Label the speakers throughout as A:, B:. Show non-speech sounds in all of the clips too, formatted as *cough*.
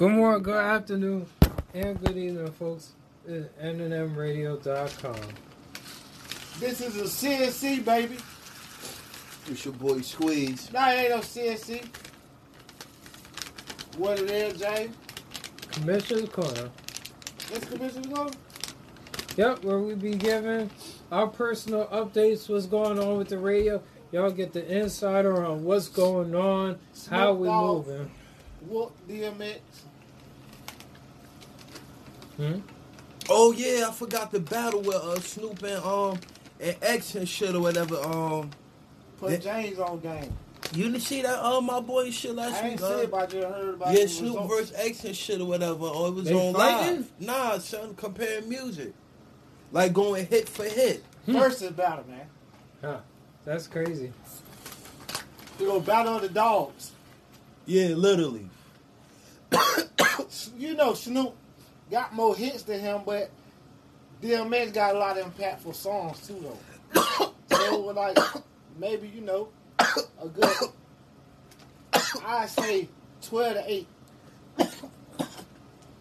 A: Good morning, good afternoon, and good evening, folks. Eh, it's NNMradio.com.
B: This is a CNC, baby.
C: It's your boy Squeeze.
B: No, it ain't no CNC. What it is, James?
A: Commissioner's Corner.
B: This commission go?
A: Yep, where we be giving our personal updates, what's going on with the radio. Y'all get the insider on what's going on, how we
B: Snoop Dogg,
A: moving.
B: Whoop DMX.
A: Hmm?
C: Oh yeah, I forgot the battle with uh, Snoop and um and X and shit or whatever. Um,
B: Put
C: Yeah.
B: James on game.
C: you didn't see that? Uh, my boy shit last
B: I
C: week.
B: ain't
C: uh,
B: say about you heard about
C: yeah,
B: the
C: Snoop
B: results.
C: versus X and shit or whatever. Or it was
A: They
C: on
A: fighting?
C: live. Nah, son, comparing music, like going hit for hit.
B: Versus battle, man.
A: Huh. That's crazy.
B: You go battle of the dogs.
C: Yeah, literally. *coughs*
B: You know Snoop got more hits than him, but DMX got a lot of impactful songs too, though. *coughs* so like maybe you know a good. I say twelve to eight. *coughs*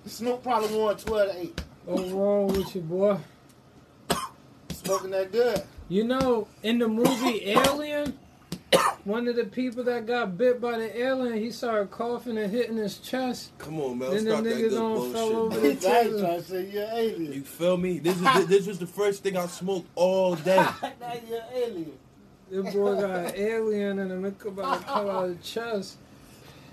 B: Snoop probably won twelve to eight.
A: What's wrong with you, boy?
B: Smoking that good.
A: You know, in the movie Alien, one of the people that got bit by the alien, he started coughing and hitting his chest.
C: Come on, man.
A: Then the
C: Stop that
A: niggas
C: good
A: on fell
C: bullshit.
A: over
C: man.
A: the-
B: I ain't trying say you're alien.
C: You feel me? This is this was the first thing I smoked all day. *laughs*
B: now you're alien.
A: This boy got an alien and a about to come out of the chest.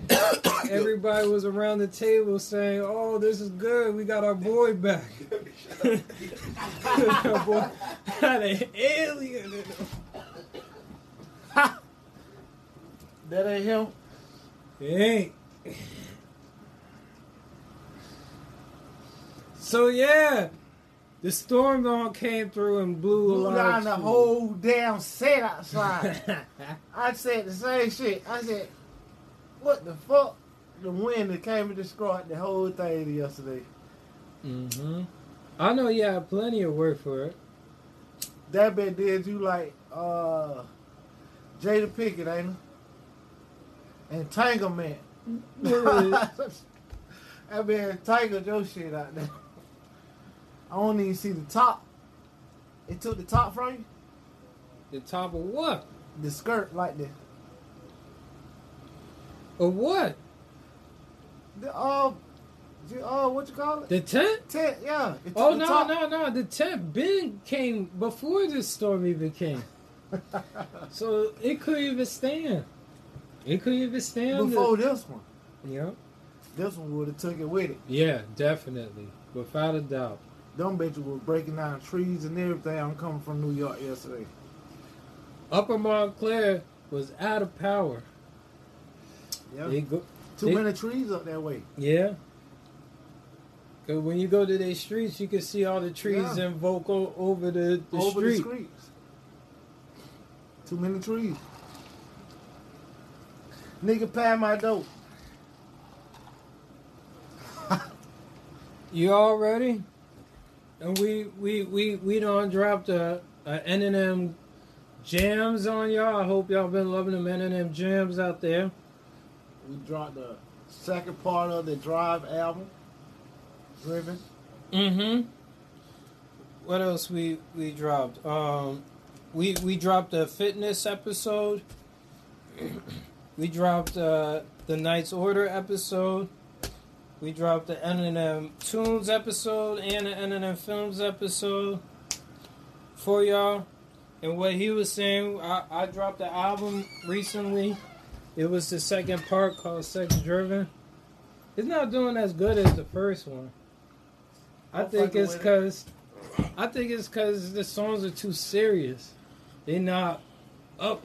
A: *coughs* Everybody was around the table saying, "Oh, this is good. We got our boy back." *laughs* *laughs* our boy had an alien in him.
B: That ain't him.
A: It ain't. So yeah, the storm dawn came through and blew, a
B: Blew down
A: of
B: the whole damn set outside. *laughs* I said the same shit. I said, what the fuck? The wind that came and destroyed the whole thing yesterday.
A: hmm I know you had plenty of work for it.
B: That bit did you like uh Jada Pinkett, ain't it? Entanglement. *laughs* that been tangled your shit out there. I don't even see the top. It took the top from you?
A: The top of what?
B: The skirt like the
A: Of what?
B: the uh, the, uh what you call it?
A: The tent?
B: tent, yeah.
A: Oh no,
B: top.
A: no, no! The tent Ben came before this storm even came, *laughs* so it couldn't even stand. It couldn't even stand.
B: Before
A: the,
B: this one.
A: yeah,
B: This one would have took it with it.
A: yeah, definitely, without a doubt.
B: Them bitches was breaking down trees and everything. I'm coming from New York yesterday.
A: Upper Montclair was out of power.
B: Yeah. Too
A: they-
B: many trees up that way.
A: yeah. Cause when you go to their streets, you can see all the trees
B: Yeah.
A: and vocal over the, the
B: over
A: street.
B: the streets. Too many trees. Nigga pad my dope. *laughs*
A: You all ready? And we we we we done dropped a, a N&M jams on y'all. I hope y'all been loving them N&M jams out there.
B: We dropped the second part of the Drive album. Driven.
A: Mm-hmm. What else we we dropped? Um, we we dropped a fitness episode. *clears throat* we dropped uh, the Knight's Order episode. We dropped the N&M Tunes episode and the N&M Films episode for y'all. And what he was saying, I, I dropped the album recently. It was the second part called Sex Driven. It's not doing as good as the first one. I
B: I'm
A: think it's
B: it.
A: because I think it's because the songs are too serious. They're not up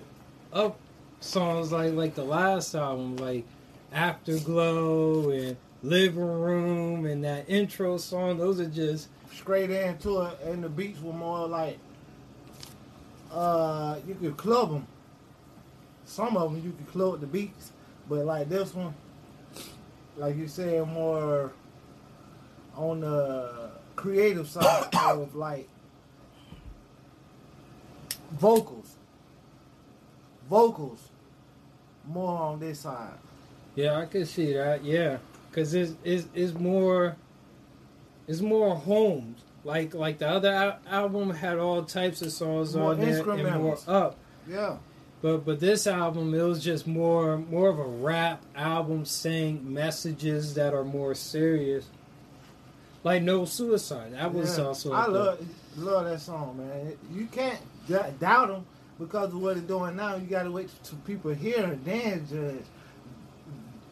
A: up songs like like the last album, like Afterglow and Living Room and that intro song. Those are just
B: Straight into it, and the beats were more like uh, you could club them. Some of them you could club the beats, but like this one, like you said, more on the creative side *coughs* of like vocals. Vocals more on this side.
A: yeah, I can see that. Yeah, because it's, it's it's more it's more homes. Like like the other al- album had all types of songs
B: More
A: on there and more up.
B: Yeah.
A: But but this album it was just more more of a rap album saying messages that are more serious. Like No Suicide. That was
B: Yeah.
A: also
B: I love love that song, man. You can't d- doubt them because of what they're doing now. You got to wait till people hear it, then judge.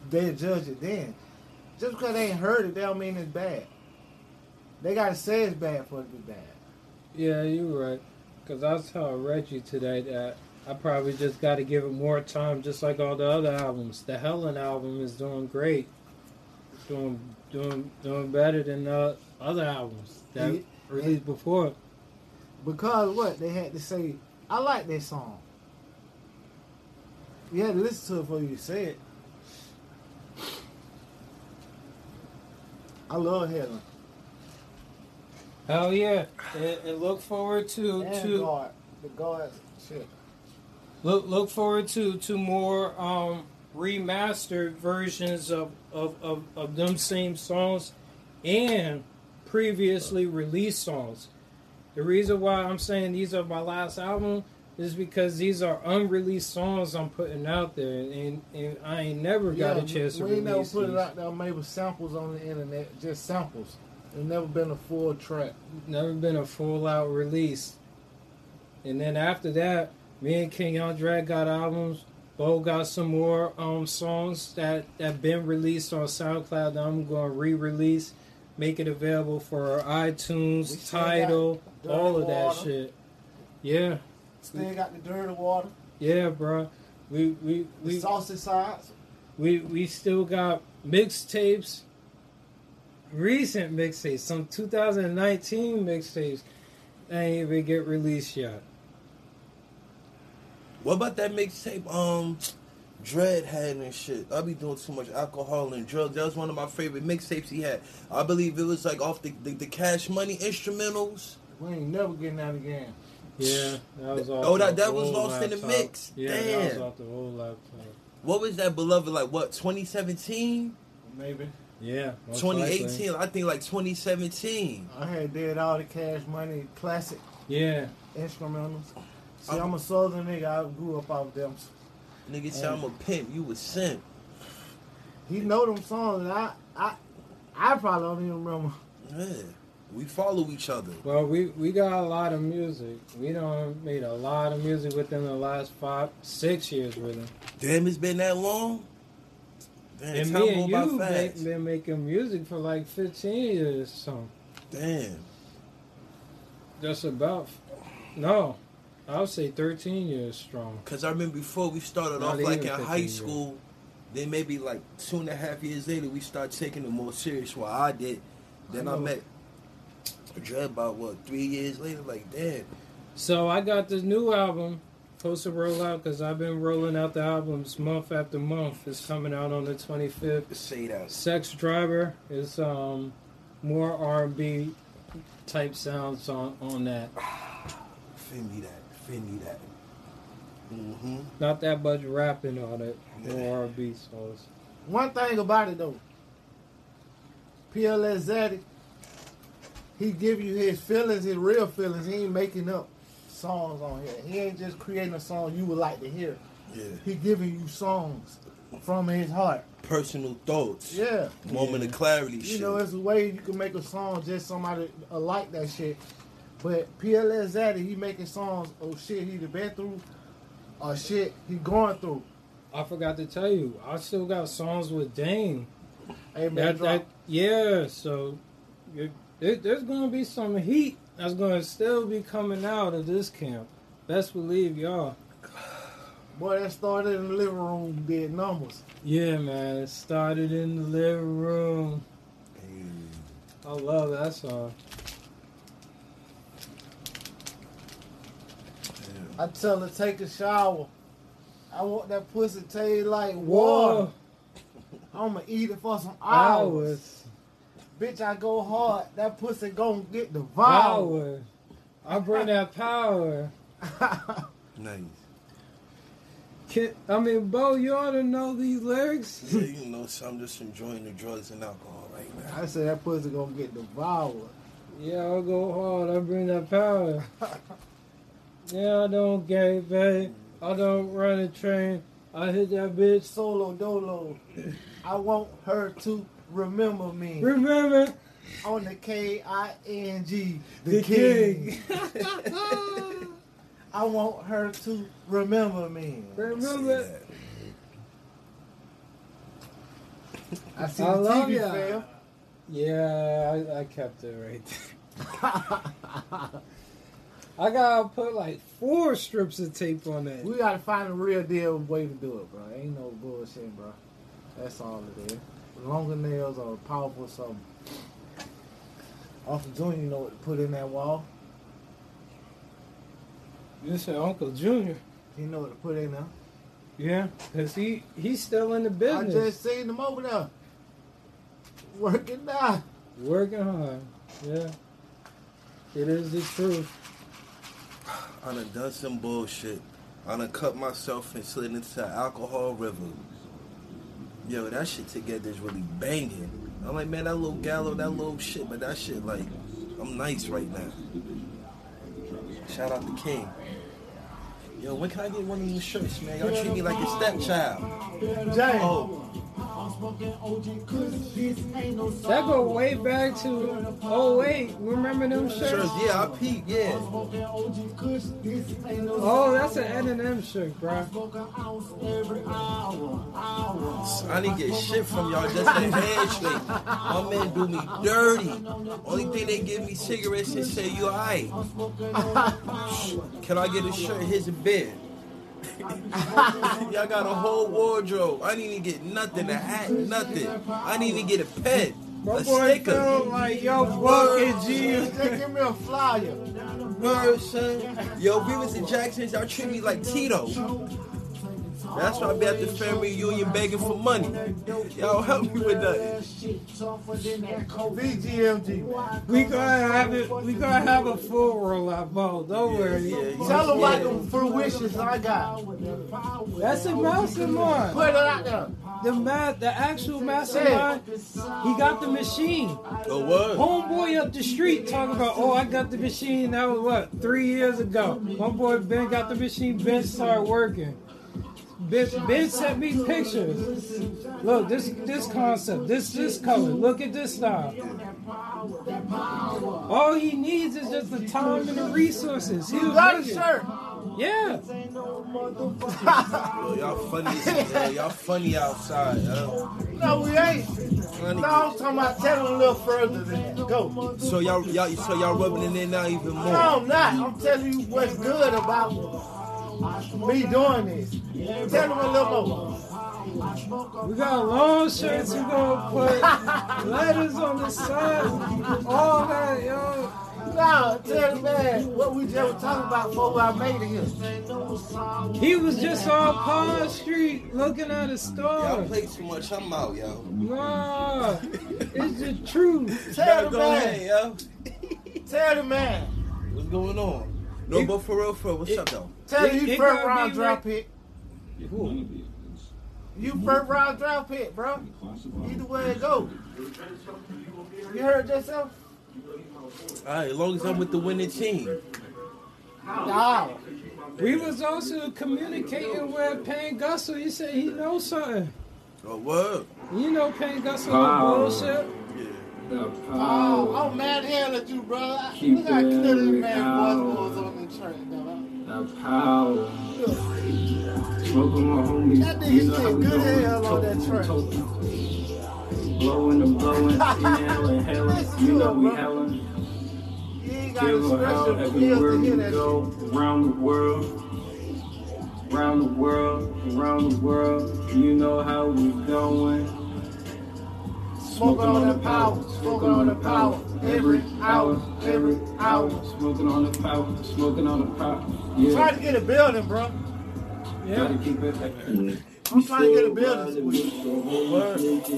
B: They judge it then. Just because they ain't heard it, they don't mean it's bad. They got to say it's bad for it to be bad.
A: Yeah, you're right. Because I was telling Reggie today that I probably just got to give it more time, just like all the other albums. The Helen album is doing great, It's doing doing doing better than the other albums that
B: Yeah.
A: released before.
B: Because what? They had to say, I like that song. You had to listen to it before you say it. I love Helen.
A: Hell yeah! And, and look forward to
B: And
A: to
B: God. The God shit.
A: look look forward to to more um remastered versions of of, of, of them same songs and previously released songs the reason why i'm saying these are my last album is because these are unreleased songs i'm putting out there and, and i ain't never got a chance to
B: we never put
A: these.
B: it out there. Made with samples on the internet, just samples. It's never been a full track.
A: never been a full out release. And then after that, me and King Andre got albums. Bo got some more um songs that that been released on SoundCloud that I'm going to re-release, make it available for iTunes,
B: still
A: title, all
B: Dirty
A: of that shit. Yeah,
B: Still got the dirty water,
A: yeah, bro. We we
B: the
A: we
B: saucy sides.
A: we we still got mixtapes, recent mixtapes, some 2019 mixtapes that ain't even get released yet.
C: What about that mixtape? Um, Dread had and shit. I be doing too much alcohol and drugs. That was one of my favorite mixtapes he had. I believe it was like off the the, the Cash Money instrumentals.
B: We ain't never getting that again.
A: Yeah, that was off
C: Oh, that- that was
A: old
C: lost in the mix.
A: Yeah, that was
C: Damn.
A: off the old laptop.
C: What was that beloved? Like what? 2017,
B: Maybe.
A: Yeah,
C: 2018.
A: likely.
C: I think like 2017.
B: I had did all the cash money classic
A: Yeah,
B: instrumentals. See,
C: I'm-
B: I'm a southern nigga. I grew up off them.
C: Nigga said I'm a pimp. You a simp.
B: He know them songs. I, I, I probably don't even remember.
C: Yeah. We follow each other.
A: well, we we got a lot of music. We done made a lot of music within the last five, six years, really.
C: Damn, it's been that long. Damn,
A: And
C: time
A: me and you
C: fast.
A: been, been making music for like 15 years, so
C: Damn.
A: just about. No, I would say 13 years strong.
C: Cause I remember before we started
A: Not
C: off like in
A: 15
C: high
A: years.
C: school, then maybe like two and a half years later we started taking it more serious. Well, I did. Then I,
B: I
C: met Dre about what three years later. Like, damn,
A: So I got this new album supposed to roll out because I've been rolling out the albums month after month. It's coming out on the 25th.
C: say that.
A: Sex Driver is um more R&B type sounds on on that. *sighs*
C: Fend me that. Fend me that. Mm-hmm.
A: Not that much rapping on it. More R&B songs.
B: One thing about it though, PLS Zaddy, he give you his feelings, his real feelings. He ain't making up songs on here. He ain't just creating a song you would like to hear.
C: Yeah.
B: He giving you songs from his heart.
C: Personal thoughts.
B: Yeah.
C: Moment
A: Yeah.
C: of clarity.
B: You
C: shit.
B: know, it's a way you can make a song just somebody like that shit. But PLS Zaddy, he making songs oh shit he done been through or shit he going through.
A: I forgot to tell you, I still got songs with Dane.
B: Hey man,
A: That, that yeah, so it, there, there's gonna be some heat that's gonna still be coming out of this camp. Best believe y'all.
B: boy that started in the living room did numbers.
A: Yeah, man. It started in the living room.
C: Hey.
A: I love that song.
C: Damn.
B: I tell her take a shower. I want that pussy taste like water.
A: Whoa,
B: I'ma eat it for some hours.
A: hours,
B: Bitch, I go hard. That pussy gon' get devoured.
A: hours. I bring that power. *laughs*
C: Nice.
A: Kid, I mean, Bo, you ought to know these lyrics.
C: Yeah, you know, so I'm just enjoying the drugs and alcohol right now.
B: I said that pussy gonna get devoured.
A: Yeah, I'll go hard. I bring that power. *laughs* yeah, I don't gang bang. I don't run a train. I hit that bitch.
B: Solo dolo. I want her to remember me.
A: Remember
B: On the K I N G, the,
A: the
B: king.
A: king. *laughs* *laughs*
B: I want her to remember me.
A: Remember.
B: I see
A: I
B: the
A: love
B: TV
A: ya.
B: fail.
A: Yeah, I, I kept it right there. *laughs* I gotta put like four strips of tape on that.
B: We gotta find a real deal way to do it, bro. Ain't no bullshit, bro. That's all it is. Longer nails or powerful something. Uncle Junior, you know what to put in that wall.
A: You said Uncle Junior.
B: He know what to put in there.
A: Yeah, cause he he's still in the business.
B: I just seen him over there. Working now.
A: working hard. Yeah, it is the truth.
C: I done done some bullshit. I done cut myself and slid into an alcohol river. Yo, that shit together is really banging. I'm like, man, that little gallo, that little shit, but that shit, like, I'm nice right now. Shout out to King. Yo, when can I get one of these shirts, man? Y'all treat me like a stepchild. Oh,
A: That go way back to oh wait, remember them shirts?
C: shirts, yeah, I peep, yeah.
A: Oh, that's an N&M shirt, bro.
C: I didn't get shit from y'all, just a handshake. My men do me dirty. Only thing they give me cigarettes and say you alright. *laughs* Can I get a shirt? Here's a bid. *laughs* y'all got a whole wardrobe. I didn't even get nothing, a hat, nothing. I didn't even get a pet.
A: My
C: a
A: boy
C: sticker.
A: felt like yo fucking G.
B: Just give me a flyer.
C: Word, son. Yo, we was in Jackson's, y'all treat me like Tito. That's why I be at the family reunion begging for money. Y'all help me with that.
B: VGMG.
A: We gonna have it. We gonna have a full rollout, Bo. Don't worry.
C: yeah, yeah.
B: Tell them about
C: Yeah.
B: them fruitions I got.
A: That's a mastermind.
B: Put it out there.
A: The ma- the actual mastermind. He got the machine.
C: Oh, what?
A: Homeboy up the street talking about, oh, I got the machine. That was what three years ago. Homeboy Ben got the machine. Ben started working. Ben, ben sent me pictures. Look, this this concept, this this color. Look at this style. All he needs is just the time and the resources. He was
B: got a shirt.
A: Yeah.
C: Yo, y'all funny as hell. Y'all funny outside. Yo.
B: No, we ain't.
C: Funny.
B: No, I'm talking about tell them a little further than that. Go.
C: So y'all, y'all, so y'all rubbing it in now even more. No.
B: I'm not. I'm telling you what's good about me doing this. Tell them a little more.
A: We got long shirts. We gonna put letters on the side. All that, yo.
B: No, tell them man what we just were talking about before I made it here.
A: He was just on Pond Street looking at a
C: Y'all
A: store.
C: play too much. I'm out, yo.
A: Nah, it's the *laughs* truth.
B: Tell
C: Y'all
B: them
C: go
B: man.
C: ahead, yo.
B: Tell them man.
C: What's going on? No, but for real, for real, what's
A: It-
C: up though?
B: Tell
A: It-
B: you
A: it
B: first
A: gotta
B: round
A: be
B: draft
A: like-
B: pick. You first round draft pick, bro. Either way it go. You heard yourself?
C: All right, as long as I'm with the winning team.
B: Nah.
A: We was also communicating with Payne Gussel. He said he knows something.
C: Oh, what?
A: You know Payne Gussel
D: Wow.
A: bullshit.
D: The
B: Oh,
D: power,
B: I'm mad hell at you, bro.
D: Keep
B: Look how clear this man voice was on the train, dog.
D: the power. Smoking my homies.
B: That nigga
D: you know how we
B: good
D: going.
B: hell on that track.
D: Blowing and blowing, *laughs* inhaling.
B: Listen
D: You know we
B: bro.
D: helen.
B: You ain't got
D: Feel
B: special
D: everywhere we go, around the world. Around the world, around the world. You know how we going.
B: Smoking on the power, smoking on the power. Every hour, every hour.
D: Smoking on the power, smoking on the power. Yeah.
B: Try to get a building, bro.
A: Yeah.
D: Gotta keep it.
B: I'm trying to get a building squeak.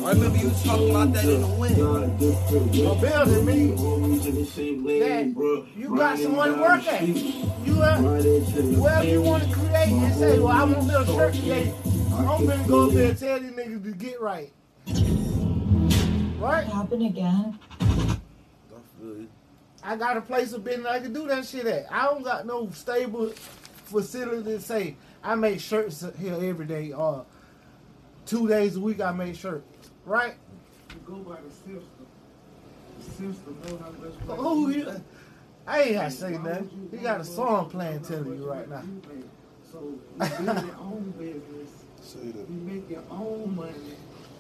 C: I remember you was talking about that in the wind.
B: A building means that you got someone to work at. You uh, wherever you want to create and say, well, I want to build a church today. I'm gonna go up there and tell these niggas to get right. Right?
E: Happen again.
C: I.
B: I got a place of business I can do that shit at. I don't got no stable facility to say I make shirts here every day or two days a week I make shirts. Right?
F: You go by the system. The system know how much money
B: Who
F: you
B: you? I ain't gotta say nothing. He got a song playing telling you right now.
F: So you build your own business.
C: Say that.
F: You make your own money.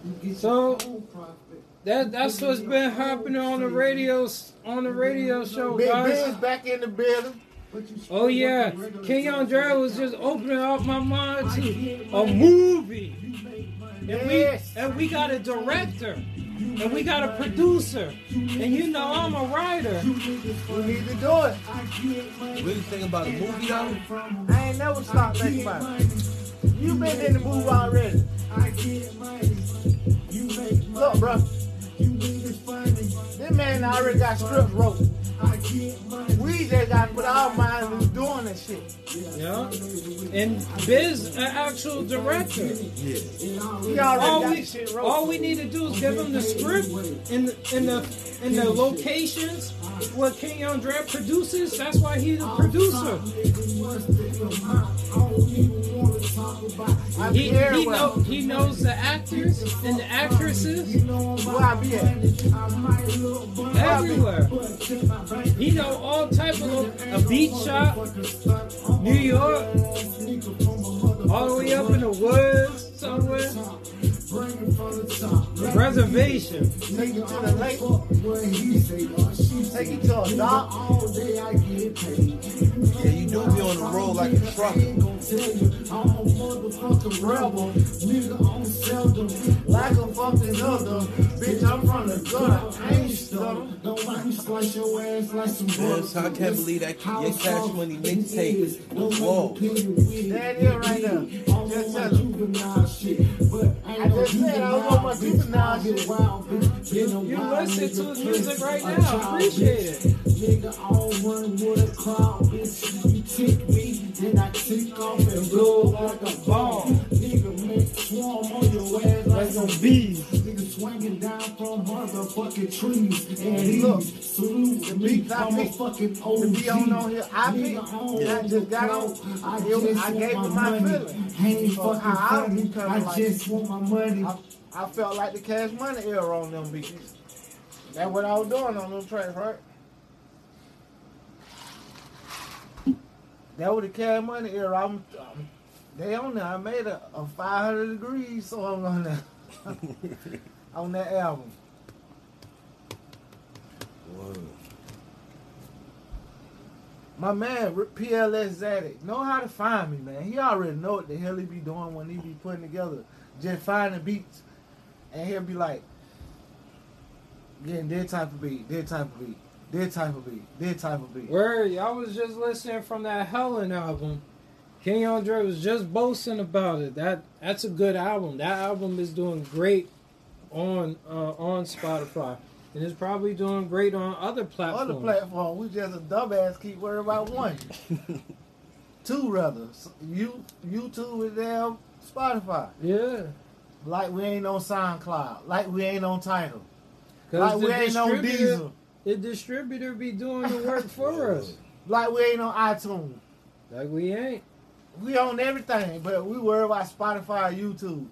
F: You get
A: So-
F: your own profit.
A: That that's what's been happening on the radio on the radio show,
B: Big
A: guys.
B: Ben's back in the building.
A: Oh yeah, King Andre was just opening up my mind to a movie, and we and we got a director, and we got a producer, and you know I'm a writer.
B: We need to do it.
C: What do you think about the movie though?
B: I ain't never stopped thinking about it. You been in the movie already.
F: I get money. You make money.
B: Look, bro. This man already got scripts wrote.
F: I get money.
B: We just got to put our minds into doing this shit.
A: Yeah, and Biz, an actual director.
C: Yeah.
B: He
A: All we
B: this shit wrote.
A: all we need to do is give him the script in the in the in the locations where King Andre produces. That's why he's a producer. He, he, know, he knows the actors and the actresses
B: where I be at.
A: everywhere. He know all type of a beach shop, New York, all the way up in the woods somewhere. Reservation.
B: Take you to the lake. Take you to a dock.
C: Yeah, you do be on the road like a trucker.
B: Rebel. Like a fucking other. Bitch, I'm from the gutter. I ain't stutter.
C: Man, so I can't believe that your cash money mixtape was whoa.
B: That is right there. Just tell him. I just said I was on my juvenile shit.
A: You listen to his music right now. Appreciate it.
F: Nigga, all run with a crowd, bitch. You tick me, then I tick off and blow like a ball. Nigga, make swarm on your ass like some bees. Nigga swinging down from motherfucking trees. And
B: Look,
F: look, salute the
B: beats I
F: I'm a
B: picked
F: fucking
B: To
F: OG.
B: be on on here, I picked. I just got on.
F: I
B: It
F: just
B: I gave
F: my
B: him my
F: money.
B: feeling.
F: Ain't
B: So
F: fucking
B: how I
F: I
B: like-
F: just want my money.
B: I, I felt like the cash money era on them beats. That's what I was doing on them tracks, right? That was the cash money era. I'm, I'm they on there. I made a, a 500 degrees song on there. *laughs* on that album.
C: Whoa.
B: My man, PLS Zaddy, know how to find me, man. He already know what the hell he be doing when he be putting together, just finding beats. And he'll be like, getting that type of beat, that type of beat, that type of beat, that type of beat.
A: Word, I was just listening from that Helen album. King Andre was just boasting about it. That that's a good album. That album is doing great on uh, on Spotify, and it's probably doing great on other platforms.
B: Other platform, we just a dumbass keep worrying about one. *laughs* Two rather. You YouTube is there, Spotify.
A: Yeah,
B: Like we ain't on SoundCloud. Like we ain't on
A: Tidal.
B: Like we ain't on Diesel.
A: the distributor be doing the work *laughs* for us.
B: Like we ain't on iTunes.
A: Like we ain't.
B: We own everything, but we worry about Spotify, YouTube.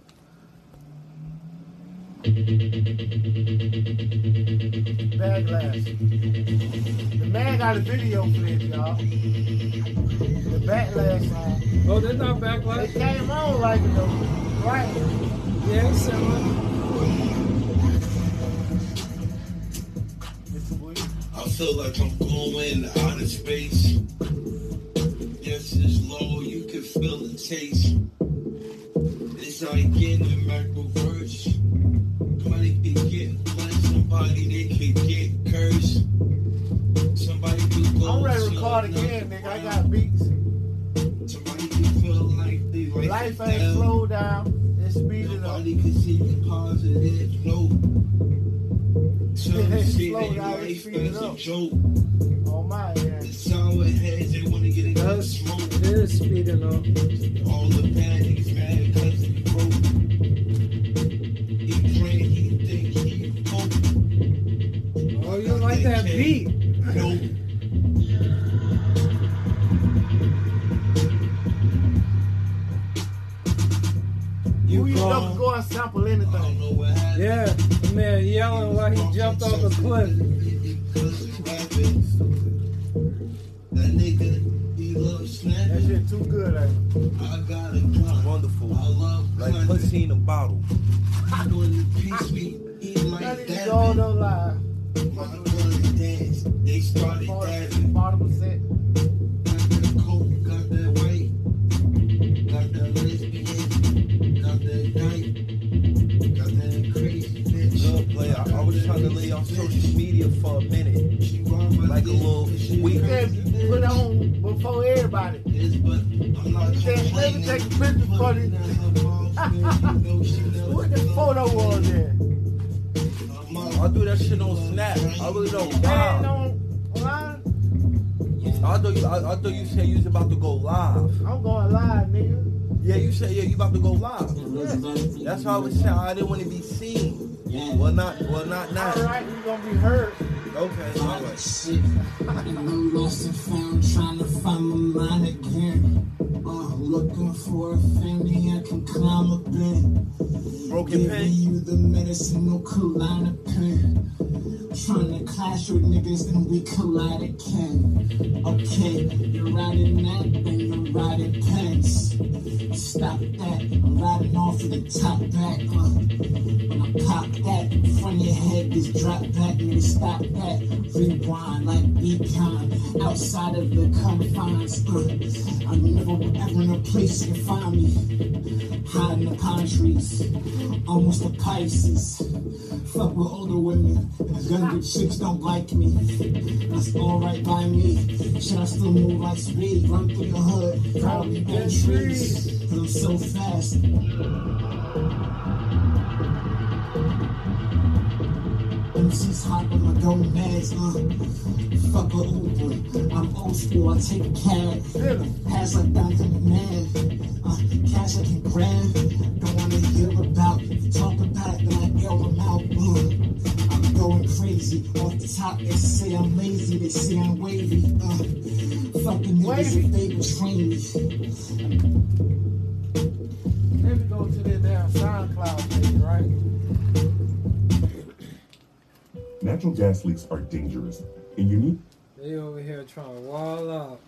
B: Backlash. The man got a video for this, y'all. The backlash song.
A: Oh, there's not
B: It
A: backlash.
B: came on like it though. Right.
A: Yeah, similar.
G: I feel like I'm going out of space. Yes, it's low, you can feel the taste. It's like in the microverse. Somebody they could get cursed. Somebody could go.
B: I'm ready to record again, nigga. I got beats.
G: Somebody could feel like they like
B: Life ain't
G: down.
B: slowed down. It's speed it up.
G: Nobody can see the positive note. Some *laughs*
B: slow
G: that
B: down,
G: life is a
B: up.
G: joke.
B: Oh my, yeah.
G: The sour heads, they wanna get a good smoke.
A: it is speeding up.
G: All the panics,
A: That beat?
G: Nope.
B: Who you
A: gone.
B: never go and sample
G: I don't
B: anything?
G: know what happened.
A: Yeah, the man yelling while he jumped off the cliff.
G: That nigga, he loves
B: That shit too good, ain't?
G: I got a gun.
C: Wonderful.
G: I love
C: Like
G: climbing.
C: pussy in a bottle.
G: I want the peace we eat
B: That
G: like
B: nigga
G: that.
B: go no lie.
G: My brothers dance, they started dabbing.
B: Bottom percent.
G: Got that coke, got that white, got that lesbian, got that dyke, got that crazy bitch.
C: Good player. I, I was trying to lay on social media for a minute.
G: She ride my
C: Like a little
G: she
B: You
C: week.
B: can put on before everybody.
G: is, but I'm not
B: You said, let take a picture for this.
G: in her mouth, man, you know she never
B: What the photo was there?
G: I'm
C: do that shit on Snap. I really don't.
B: That ain't
C: Wow.
B: on line.
C: I thought you. I, I thought you said you was about to go live.
B: I'm going live, nigga.
C: Yeah, you said yeah, you about to go live. That's how I was saying. I didn't want to be seen. Well, not. Well, not now.
B: All right, you gonna be hurt.
C: Okay. All right.
F: Shit, and I'm lost and found, trying to find my mind again. Uh, looking for a that I can climb up in.
C: Broken
F: Giving
C: pen.
F: you the medicine, no pen. Trying to clash with niggas and we collide again. Okay, you're riding that, then you're riding pants. Stop that, I'm riding off of the top back. Uh, when I pop that, front of your head just drop back, nigga, stop that. Rewind like Econ, outside of the confines. Uh, I'm never ever in a place you can find me. Hiding the pine trees, almost a Pisces. Fuck with older women, chicks don't like me. That's alright by me. Should I still move like speed? Run through the hood, probably bend trees. Cause I'm so fast. MC's hot when I go nads, uh. Fuck a Uber, I'm old school, I take a cab. Pass like Duncan McMahon. Uh, cash I can grab. Don't wanna hear about top, they say I'm lazy. They say I'm wavy. Uh, fucking niggas if they betray me.
B: Let me go to that damn SoundCloud page, right?
E: Natural gas leaks are dangerous, and you need
A: They over here trying to wall up.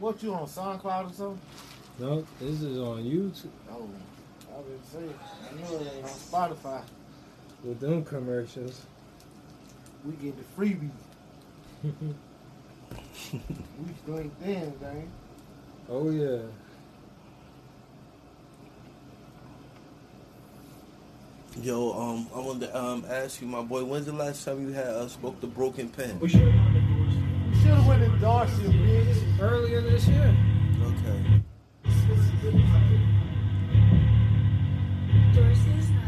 B: What you on SoundCloud or something?
A: No, this is on YouTube
B: Oh, I didn't say. It. I know it ain't on Spotify.
A: with them commercials.
B: We get the freebie. *laughs* we straight then, gang.
A: Oh yeah.
C: Yo, um, I wanted to um ask you, my boy, when's the last time you had uh, spoke the broken pen?
B: We should have went to Darcy, bitch.
A: Earlier this year.
C: Okay.
H: Dorsey's hi,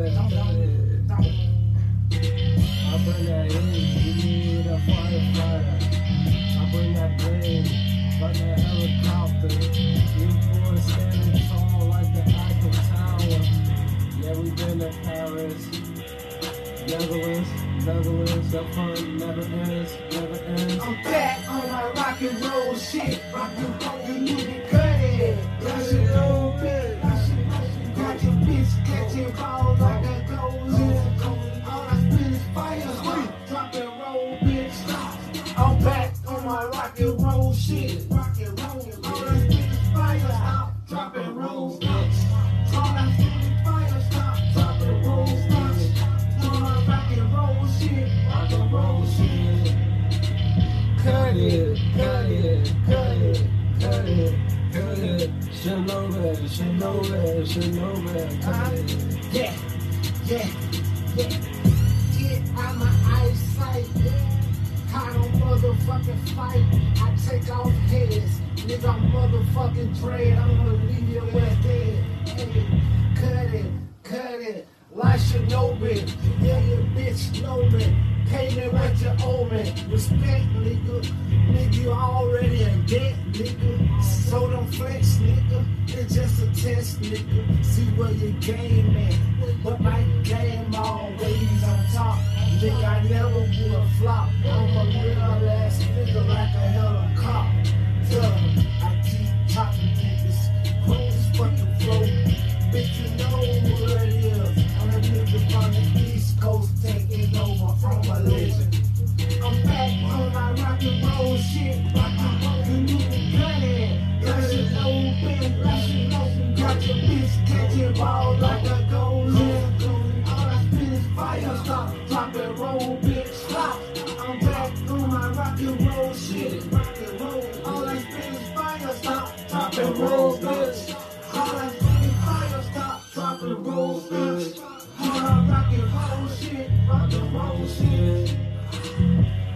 H: it.
B: Cut it. I
A: bring that firefighter. I bring that like helicopter. Boys standing tall like the Eiffel Tower. Yeah, we been to Paris, Netherlands, Netherlands. The fun never ends, never ends.
F: I'm back on my rock and roll shit.
B: Rock and roll,
F: you need to cut it. Old bitch catching balls like a goes. All I spit is fire, drop and roll, bitch. I'm back on my rock and roll shit. Rock and roll, all I spit is fire, stop. Drop and roll, bitch. All I spit is fire, stop. Drop and roll, stop. All my rock and roll shit. Rock and roll shit.
B: Cut it,
A: cut it, cut it, cut it, cut it
B: should know that, should know that.
H: Yeah, yeah, yeah. Get out my eyesight. I don't motherfucking fight. I take off heads. Nigga, I'm motherfucking dread. I'm gonna leave your ass dead. Hey, cut it, cut it. Like Shinobi. Yeah, your bitch know. Pay me what you owe me. Respect, nigga. Nigga, you already in debt, nigga. So don't flex, nigga. It's just a test, nigga. See where your game at. But my game always on top. Nigga, I never would flop. I'm a real ass nigga like a helicopter. I keep topping drop and roll, bitch. All I spit is fire, stop, drop and roll, bitch. Shit, shit.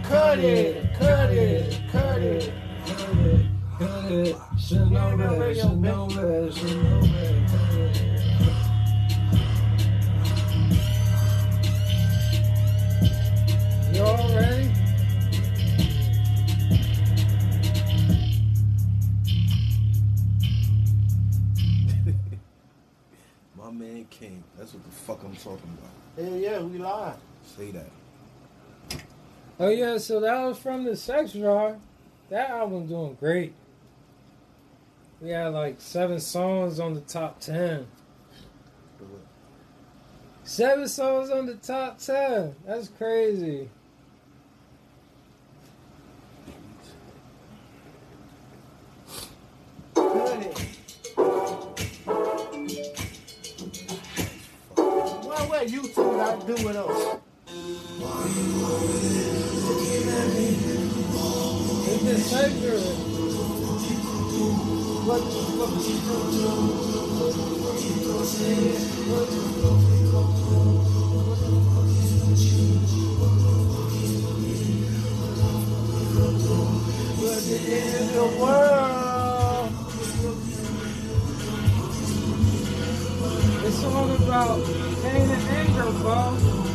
H: Cut it, cut it, cut it.
B: Cut it, cut it, should know that, should know that, should know that. cut it.
A: You all
C: That's what the fuck I'm talking about.
H: Hell yeah, we live.
C: Say that.
A: Oh yeah, so that was from the Sex Jar. That album doing great. We had like seven songs on the top ten. Seven songs on the top ten. That's crazy.
H: Cut it. What, what you to do with us?
A: It's the Sex Jar.
H: What the fuck you What the end of the world?
A: It's all about pain and anger, bro.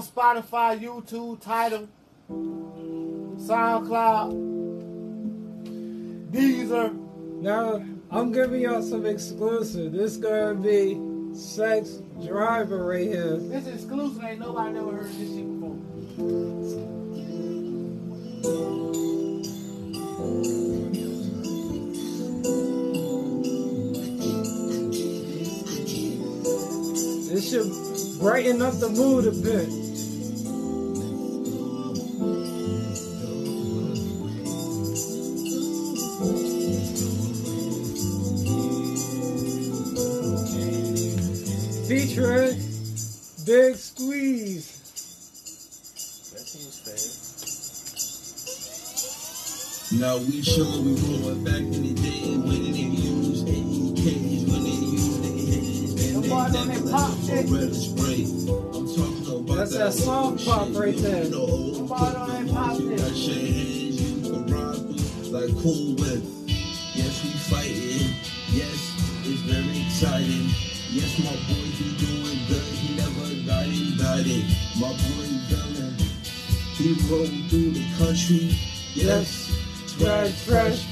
H: On
B: Spotify, YouTube, Tidal, SoundCloud, Deezer.
A: Now I'm giving y'all some exclusive. This gonna be Sex Driver right here.
B: This exclusive. Ain't nobody never heard this shit before.
A: This should brighten up the mood a bit. Featuring Big Squeeze.
C: That seems fair.
G: Now we show we rolling back in the day when they used AKs, when they used the and
B: Them boys on that pop shit.
G: red spray. I'm talking about
A: That's that soft pop right there.
G: You know, old
B: Them boys on that pop
G: you
B: shit.
G: got your hands, you can rock with like cool whip. Yes, we fighting. Yes, it's very exciting. Yes, my boy, he doing good. He never got indicted. My boy villain, he rolled through the country. Yes,
A: Fresh, fresh.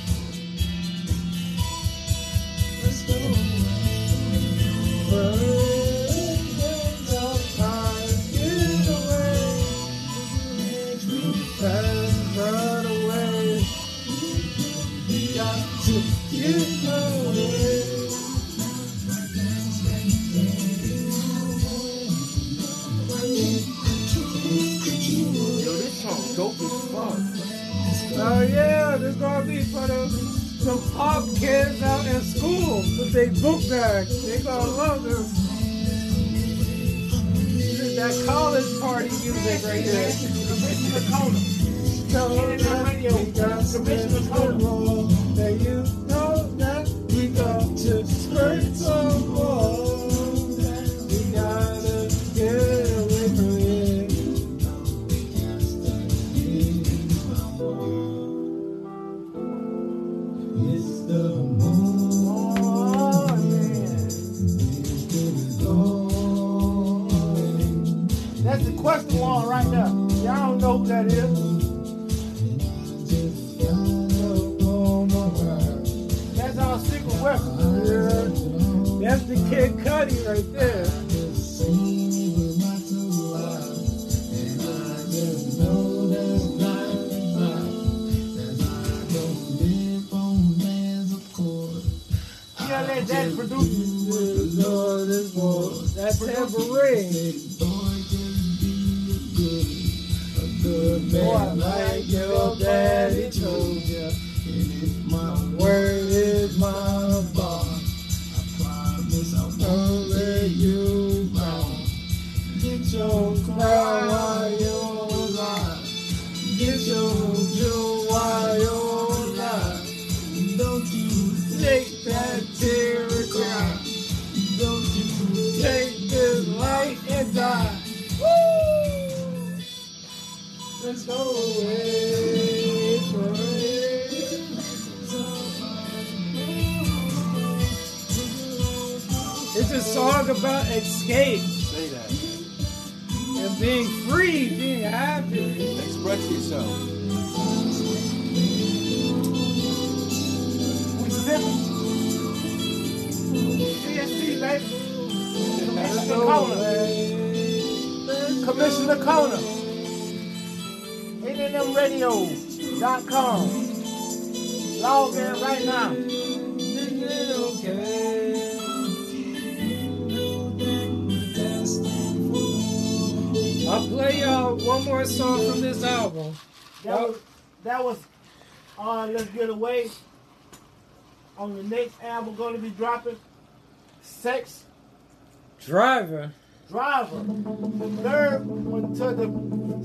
A: Driver.
B: Driver. The third one to the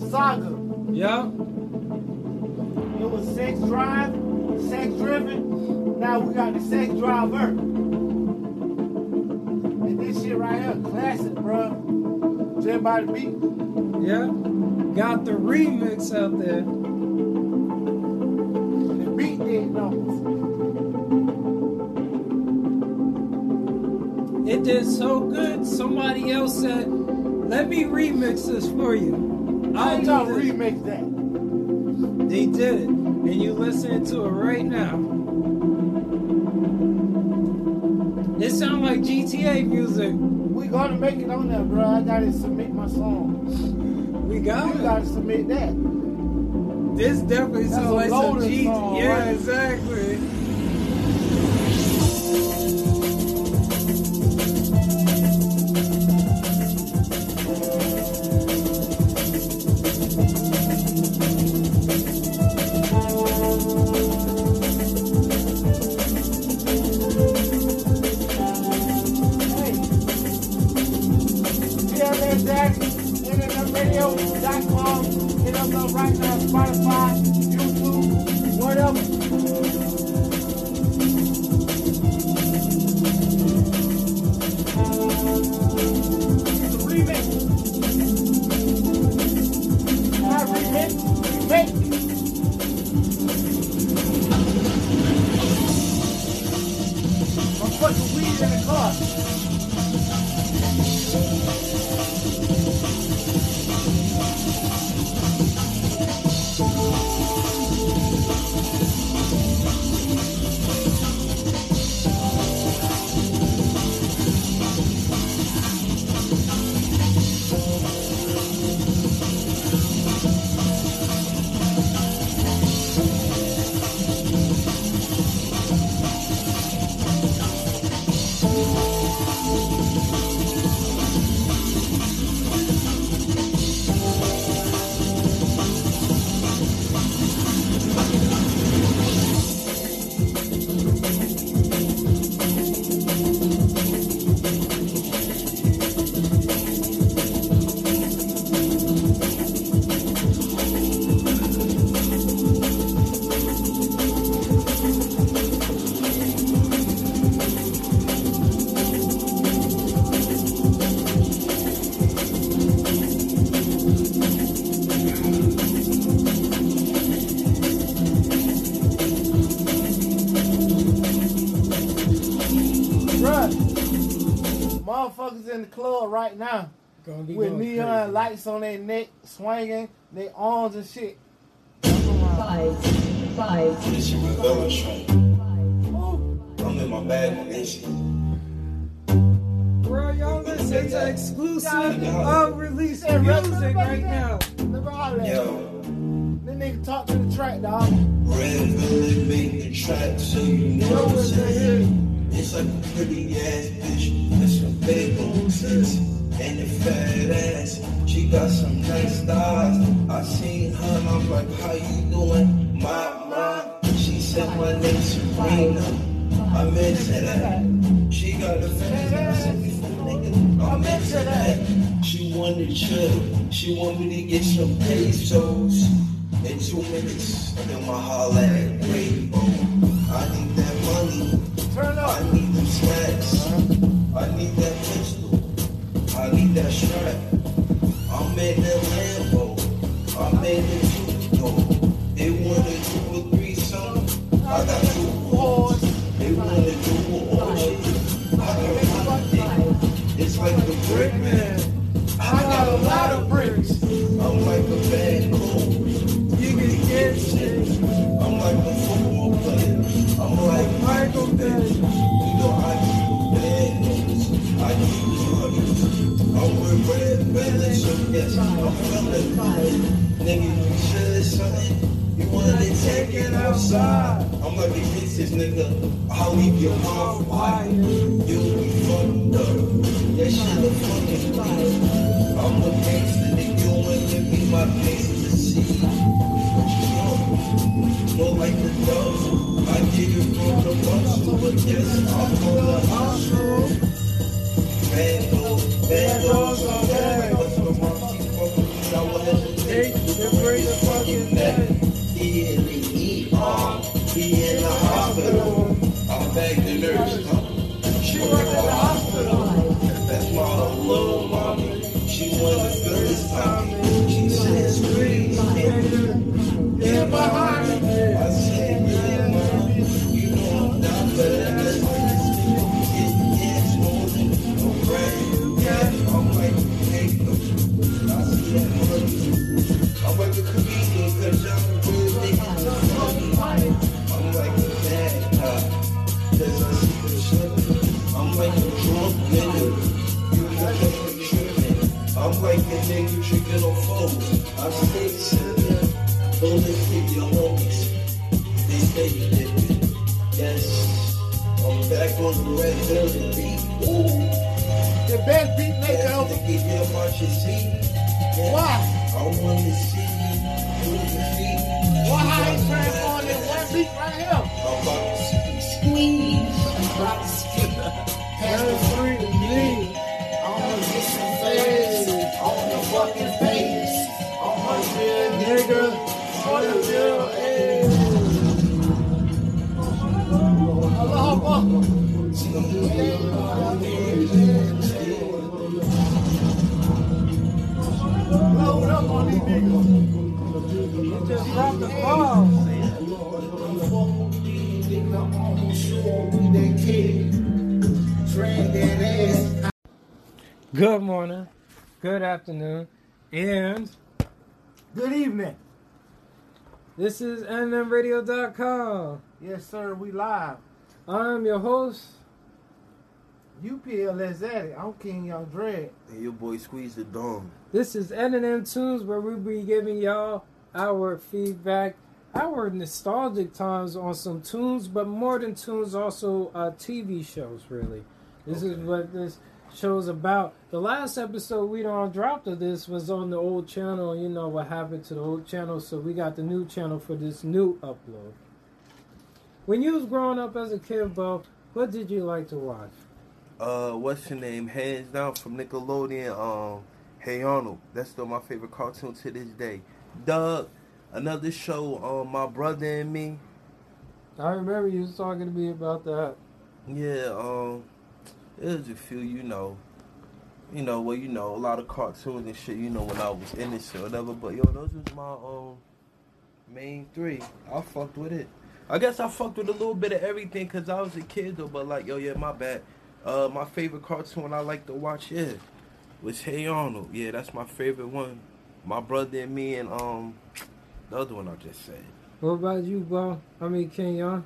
B: saga.
A: Yeah.
B: It was Sex Drive, Sex Driven. Now we got the Sex Driver. And this shit right here, classic, bro. Just by the beat.
A: Yeah. Got the remix out there.
B: The beat did numbers.
A: Did so good. Somebody else said, "Let me remix this for you."
B: I ain't
A: I'll do this.
B: remix that.
A: They did it, and you listening to it right now. It sounds like GTA music.
B: We gonna make it on there, bro. I gotta submit my song.
A: We got
B: You
A: it.
B: gotta submit that.
A: This definitely
B: That's
A: sounds like some
B: loaded
A: G.
B: song,
A: yeah,
B: right?
A: exactly.
B: The club right now
A: be
B: with neon
A: crazy.
B: lights on their neck, swinging, their arms and shit.
H: Five, five,
G: This shit Rebella train. I'm in my bag with this shit.
A: Bro, y'all listen to exclusive unreleased
B: Yeah,
A: music right now.
B: Look at all that.
G: Yo,
B: This nigga talk to the track, dog.
G: Red Village made the track, so you know
B: Know
G: what I'm
B: what they
G: saying. It's like a pretty ass bitch. Big tits and a fat ass. She got some nice thighs. I seen her and I'm like, how you doing, mama? She said my name's Sabrina. I'm into that. She got a fat ass. I'm into that. She wanted chill. She want me to get some pesos. In two minutes, then my holla at Rainbow. I need that money.
B: Turn up.
G: I need them snacks. I need that. I need that strap. I'm in the Lambo. I'm in the Nigga, you said something. You wanted to take it outside. I'm like, this is nigga. I'll leave your mouth wide. You'll be fucked up. That shit a fucking lie. I'm a gangster, nigga. You want to be my gangster to see. More like the dove. I get it from the muscle, but yes, I'm from the hustle. Bad make you trigger on. I'm sick, Don't listen your homies.
A: They
G: say you did it. Yes. I'm back on the red velvet beat. Ooh. The best beat maker. Yes, to get your march you see. Yes.
B: Why?
G: I want to see you move your feet.
B: Why I ain't trying more than one beat right here?
G: I'm about to squeeze. I'm about to
B: squeeze. Load up on these niggas.
A: Just dropped the ball. Good morning. Good afternoon. And
B: Good evening.
A: this is NMRadio.com.
B: Yes, sir. We live.
A: I'm your host.
B: UPLS at it. I'm King Young Dread.
C: And your boy squeeze the dome.
A: This is N&M Tunes where we'll be giving y'all our feedback, our nostalgic times on some tunes, but more than tunes, also uh, TV shows, really. This is what this show's about. The last episode we don't dropped of this was on the old channel. You know what happened to the old channel, so we got the new channel for this new upload. When you was growing up as a kid, Bo, what did you like to watch?
C: Uh, what's your name? Hands down from Nickelodeon. Um, Hey Arnold. That's still my favorite cartoon to this day. Doug. Another show. Um, my brother and me.
A: I remember you was talking to me about that.
C: Yeah. Um, there's a few. You know. You know, well, you know, a lot of cartoons and shit. You know, when I was in this shit or whatever. But yo, those was my um main three. I fucked with it. I guess I fucked with a little bit of everything because I was a kid though. But like, yo, yeah, my bad. Uh, my favorite cartoon I like to watch, yeah, was Hey Arnold. Yeah, that's my favorite one. My brother and me and um the other one I just said.
A: What about you, Bo? I mean, Kenyon?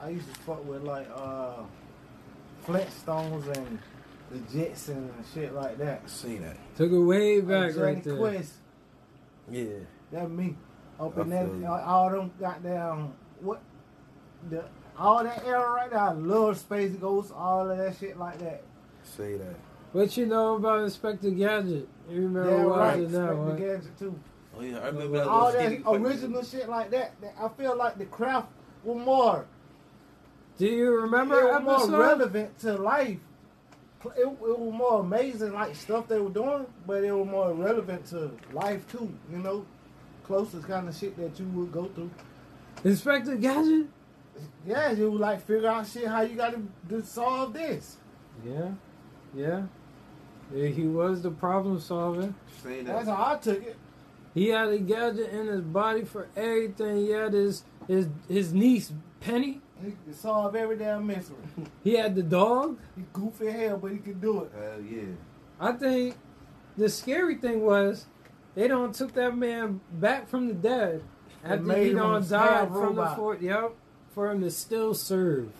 B: I used to fuck with like uh Flintstones and the Jetsons and shit like that.
C: See that?
A: Took it way back
B: Uh,
A: right
B: Johnny
A: there.
B: Quest.
C: Yeah.
B: That me. Up in that, all, all them goddamn what the all that era right there. I love Space Ghost, all of that shit like that.
C: Say that.
A: What you know about Inspector Gadget? You remember
B: Yeah, right.
A: watching that
B: Spectre
A: one?
B: Gadget too.
C: Oh yeah, I remember that.
B: All that
C: skinny
B: original shit like that, that. I feel like the craft was more.
A: Do you remember
B: it was more
A: episode?
B: relevant to life. It, it was more amazing, like stuff they were doing, but it was more relevant to life too. You know, closest kind of shit that you would go through.
A: Inspector Gadget?
B: Yeah, you would like figure out shit how you got to, to solve this.
A: Yeah, yeah. Yeah, He was the problem solver.
C: Say
B: That's how I took it.
A: He had a gadget in his body for everything. He had his his his niece Penny.
B: He could solve every damn mystery. *laughs*
A: He had the dog.
B: He goofy as hell, but he could do it.
C: Hell yeah.
A: I think the scary thing was they don't took that man back from the dead after he
B: him
A: done
B: a
A: died
B: scab
A: from the
B: robot.
A: fort. Yep, for him to still serve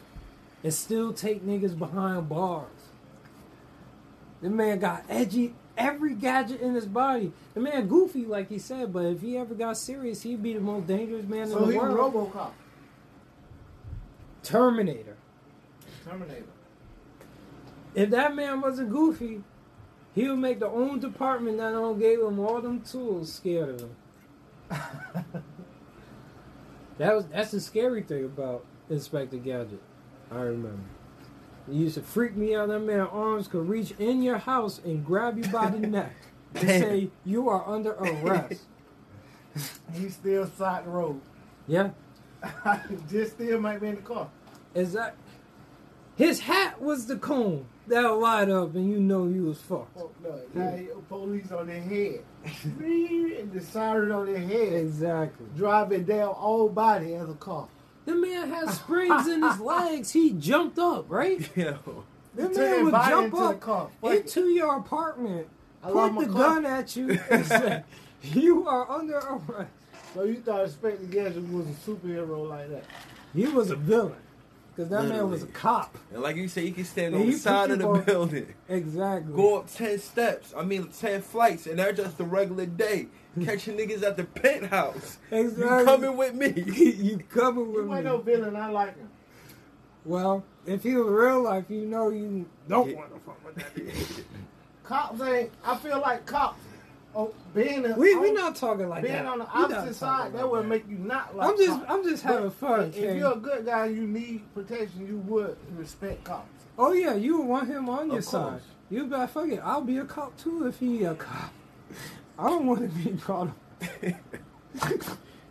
A: and still take niggas behind bars. The man got edgy. Every gadget in his body. The man goofy, like he said, but if he ever got serious, he'd be the most dangerous man
B: So
A: in the
B: he
A: world.
B: RoboCop,
A: Terminator.
B: Terminator.
A: If that man wasn't goofy, he would make the own department that don't gave him all them tools scared of him. *laughs* That was that's the scary thing about Inspector Gadget. I remember. It used to freak me out. That man arms could reach in your house and grab you by the *laughs* neck and
C: Damn.
A: say you are under arrest. *laughs*
B: you still side the road.
A: yeah, *laughs*
B: Just still might be in the car.
A: is that his hat was the cone that'll light up and you know you was fucked.
B: Oh, no, now he- police on their head. and the siren on their head.
A: Exactly.
B: Driving down all body as a car.
A: The man had springs in his *laughs* legs. He jumped up, right? *laughs*
C: Yo.
A: The man would jump
B: into the
A: up
B: car.
A: Into your apartment,
B: I
A: point the
B: car.
A: gun at you, and *laughs* say, "You are under arrest."
B: So you thought Inspector Gadget was a superhero like that?
A: He was a villain because that man was a cop.
C: And like you said, you can stand
A: Yeah,
C: on the side of the
A: on-
C: building,
A: Exactly.
C: go up ten steps. I mean, ten flights, and they're just a regular day. *laughs* Catching niggas at the penthouse.
A: Exactly.
C: You coming with me? *laughs*
A: you coming *laughs* with
B: wasn't
A: me?
B: no villain. I like him.
A: Well, if he was real life, you know you don't
C: Yeah.
A: want to fuck with that.
B: cops ain't. I feel like cops. Oh, being a,
A: We we
B: on-
A: not talking like that.
B: being
A: that.
B: on the opposite
A: talking
B: side.
A: like
B: That would
A: that.
B: make you not like.
A: I'm just
B: cops.
A: I'm just
B: But
A: having fun.
B: If
A: King.
B: you're a good guy, and you need protection. You would respect cops.
A: Oh yeah, you would want him on your
C: Of
A: side. You be like, fuck it, I'll be a cop too if he a cop. *laughs* I don't want to be brought *laughs* up.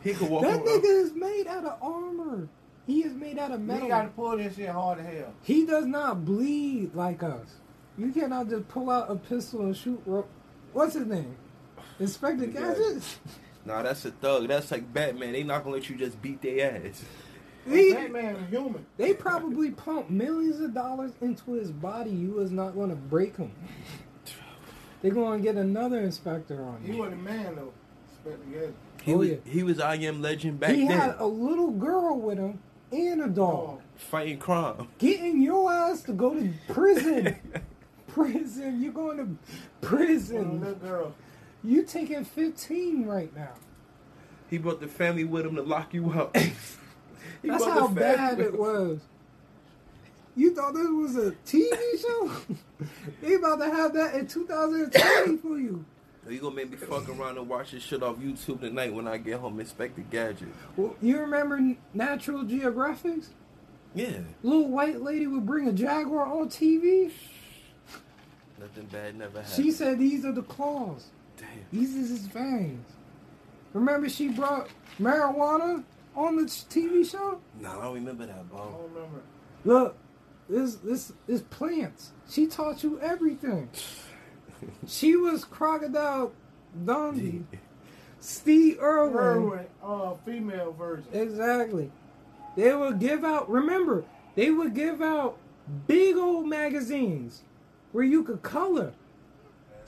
C: He could walk
A: That
C: around.
A: nigga is made out of armor. He is made out of
B: You
A: metal.
B: got to pull this shit hard as hell.
A: He does not bleed like us. You cannot just pull out a pistol and shoot. Ro- What's his name? Inspector
C: Yeah.
A: Gadget.
C: Nah, that's a thug. That's like Batman. They not gonna let you just beat their ass.
A: He-
B: Batman is human.
A: They probably pump millions of dollars into his body. You is not going to break him. They're going to get another inspector on
B: He
A: him.
B: wasn't a man though. Respect the
C: He
A: Oh,
C: was
A: yeah.
C: he was I am legend back
A: He
C: then, He
A: had a little girl with him and a dog.
B: Oh,
C: fighting crime.
A: Getting your ass to go to prison. *laughs* prison. You're going to prison.
B: little
A: prison.
B: girl.
A: You taking 15 right now.
C: He brought the family with him to lock you up. *laughs*
A: That's how bad it was. You thought this was a TV *laughs* show? they about to have that in 2020 for you.
C: You gonna make me fuck around and watch this shit off YouTube tonight when I get home. Inspector Gadget.
A: Well, you remember Natural Geographics?
C: Yeah,
A: Little white lady would bring a jaguar on TV.
C: nothing bad never happened.
A: She said these are the claws.
C: Damn.
A: These is his fangs. Remember she brought marijuana on the TV show?
C: Nah, I don't remember that,
B: I
C: bro.
B: don't remember.
A: Look, this this is plants. She taught you everything. *laughs* she was crocodile Dundee. Steve Irwin.
B: Irwin, uh, female version.
A: Exactly. They would give out. Remember, they would give out big old magazines where you could color.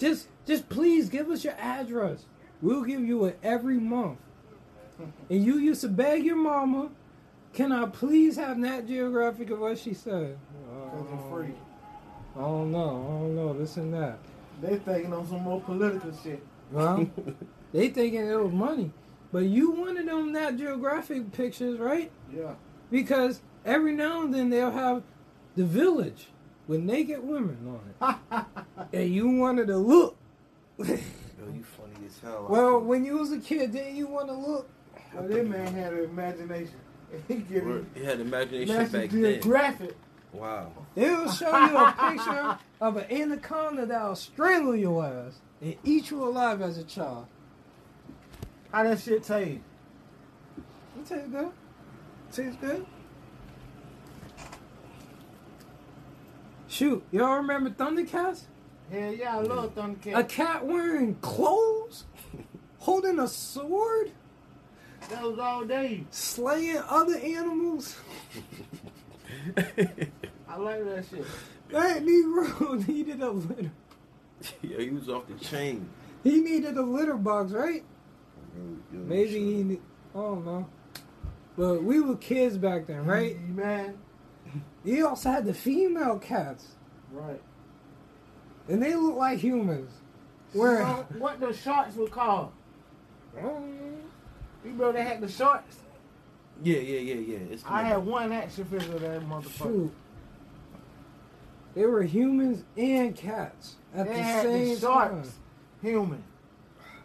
A: Just, just please give us your address. We'll give you it every month. And you used to beg your mama, "Can I please have Nat Geographic?" Of what she said.
B: Cause it's free.
A: I don't know. I don't know. This and that.
B: They thinking on some more political shit.
A: Well, *laughs* they thinking it was money, but you wanted them Nat Geographic pictures, right?
B: Yeah.
A: Because every now and then they'll have the village with naked women on it. *laughs* and you wanted to look.
C: Yo, you funny as hell.
A: well, when you was a kid, didn't you want to look?
B: Well, that man had an imagination. *laughs* He get
C: Word. he had imagination
B: National
C: back then.
B: Geographic.
C: Wow.
A: They'll show you a picture *laughs* of an anaconda that'll strangle your ass and eat you alive as a child.
B: How that shit taste?
A: It tastes good. Tastes good. Shoot, y'all remember Thundercats?
B: Hell yeah, I love
A: Thundercats.
B: A
A: cat wearing clothes, *laughs* holding a sword,
B: That was all day.
A: slaying other animals. *laughs*
B: I like that shit.
A: That Negro *laughs* needed a litter.
C: Yeah, he was off the chain.
A: He needed a litter box, right? Maybe
C: shit.
A: he. ne- I don't know. But we were kids back then, right?
B: Man.
A: You also had the female cats,
B: Right.
A: and they look like humans.
B: So,
A: Where?
B: what the shorts were called?
A: Mm,
B: You know they had the shorts.
C: Yeah, yeah, yeah, yeah. It's
B: I had one action figure of that motherfucker.
A: Shoot. They were humans and cats at
B: They
A: the
B: had
A: same
B: the
A: time.
B: sharks. Human.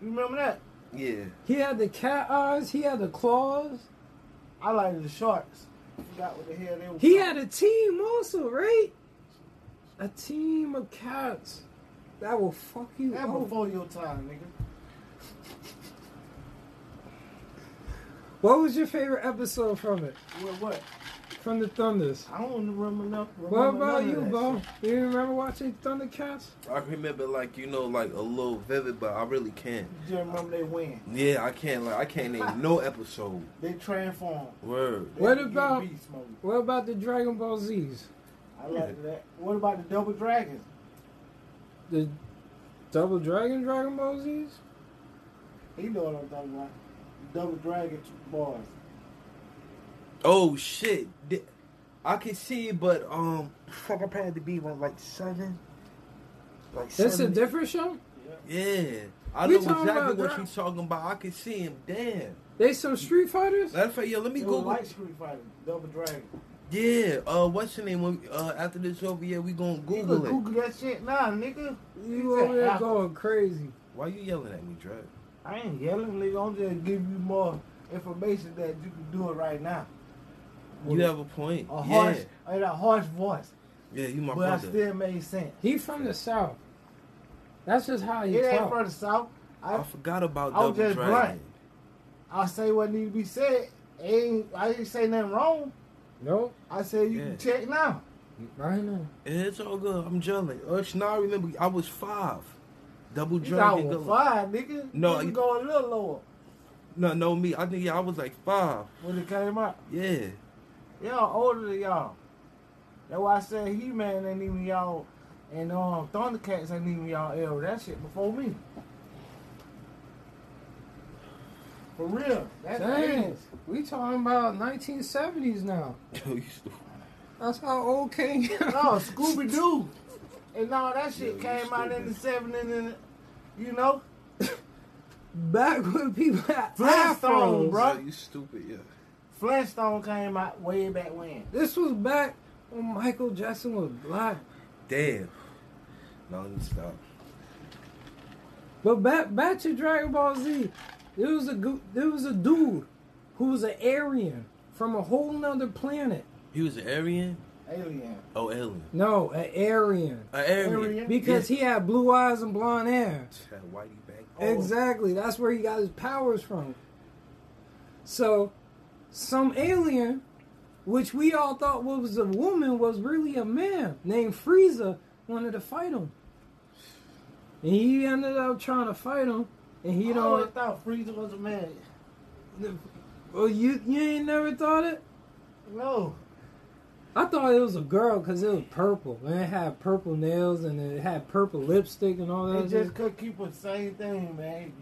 B: You remember that?
C: Yeah.
A: He had the cat eyes. He had the claws.
B: I like the sharks. Forgot what the hell they were.
A: He
B: called.
A: had a team also, right? A team of cats that will fuck you
B: That
A: up.
B: before your time, nigga.
A: What was your favorite episode from it?
B: What? What?
A: From the Thunders.
B: I don't remember enough.
A: What
B: remember
A: about
B: none of
A: you,
B: that
A: Bo? Do you remember watching Thundercats?
C: I remember like you know like a little vivid, but I really can't.
B: You just remember they win.
C: Yeah, I can't like I can't name no *laughs* episode.
B: They transform.
C: Word.
B: They
A: What about-
B: beast.
A: What about the Dragon Ball Z's?
B: I like that. What about the double dragons?
A: The Double Dragon Dragon Ball Z's?
B: You know what I'm talking about. Double dragon boys.
C: Oh shit. I can see but um, fuck, I had to be like like seven. Like
A: That's a different show?
C: Yeah, I
A: We
C: know exactly
A: about
C: what
A: Dra-
C: she's talking about. I can see him. Damn.
A: They some Street Fighters?
C: Matter of fact, yo, let me
B: go.
C: Google.
B: was like Street Fighter. Double dragon.
C: Yeah, uh, what's your name? When, uh, after this over, yeah, we gonna Google
B: can
C: it.
B: Google that shit nah, nigga.
A: You over there going crazy.
C: Why you yelling at me, Drake?
B: I ain't yelling, nigga. I'm just giving you more information that you can do it right now.
C: You have a point.
B: a
C: yeah,
B: harsh, in a harsh voice,
C: yeah, you my
B: but I
C: brother.
B: still made sense.
A: He from the south. That's just how he
B: It ain't from the south. I
C: I forgot about that.
B: I was
C: Double
B: just
C: Dragon.
B: blunt. I say what need to be said. Ain't I didn't say nothing wrong.
A: Nope.
B: I said you
C: Yeah.
B: can check now.
A: Right now.
C: It's all good. I'm jelly. Uh, now I remember I was five. Double
B: You got
C: Dragon.
B: one
C: Go-
B: five, nigga.
C: No,
B: you
C: you-
B: go a little lower
C: no, no, me. I think yeah, I was like five.
B: when it came out.
C: Yeah.
B: Y'all older than y'all. That's why I said He Man ain't even y'all, and um Thundercats ain't even y'all era. That shit before me. For real. That's
A: Dang.
B: Dang.
A: We talking about 1970s now. *laughs*
C: Yo, you stupid.
A: That's how old King.
B: No, Scooby Doo. *laughs* And all that shit
C: Yo,
B: came out in the 70s and you know? *laughs*
A: Back when people had
B: Flintstone,
A: afros.
B: bro.
C: Yo, you stupid. Yeah.
B: Flintstone came out way back when.
A: This was back when Michael Jackson was black.
C: Damn. No, let stop.
A: But back back to Dragon Ball Z, there was a gu- there was a dude who was an Aryan from a whole nother planet.
C: He was an Aryan.
B: Alien.
C: Oh, alien.
A: No, an Aryan.
C: An Aryan.
B: Aryan?
A: Because he had blue eyes and blonde hair.
C: Had a whitey back.
A: Exactly. That's where he got his powers from. So, some alien, which we all thought was a woman, was really a man named Frieza, wanted to fight him. And he ended up trying to fight him. And he
B: I
A: don't.
B: thought Frieza was a man.
A: Well, you you ain't never thought it.
B: No.
A: I thought it was a girl because it was purple. And it had purple nails and it had purple lipstick and all that.
B: just
A: shit.
B: could keep the same thing, man.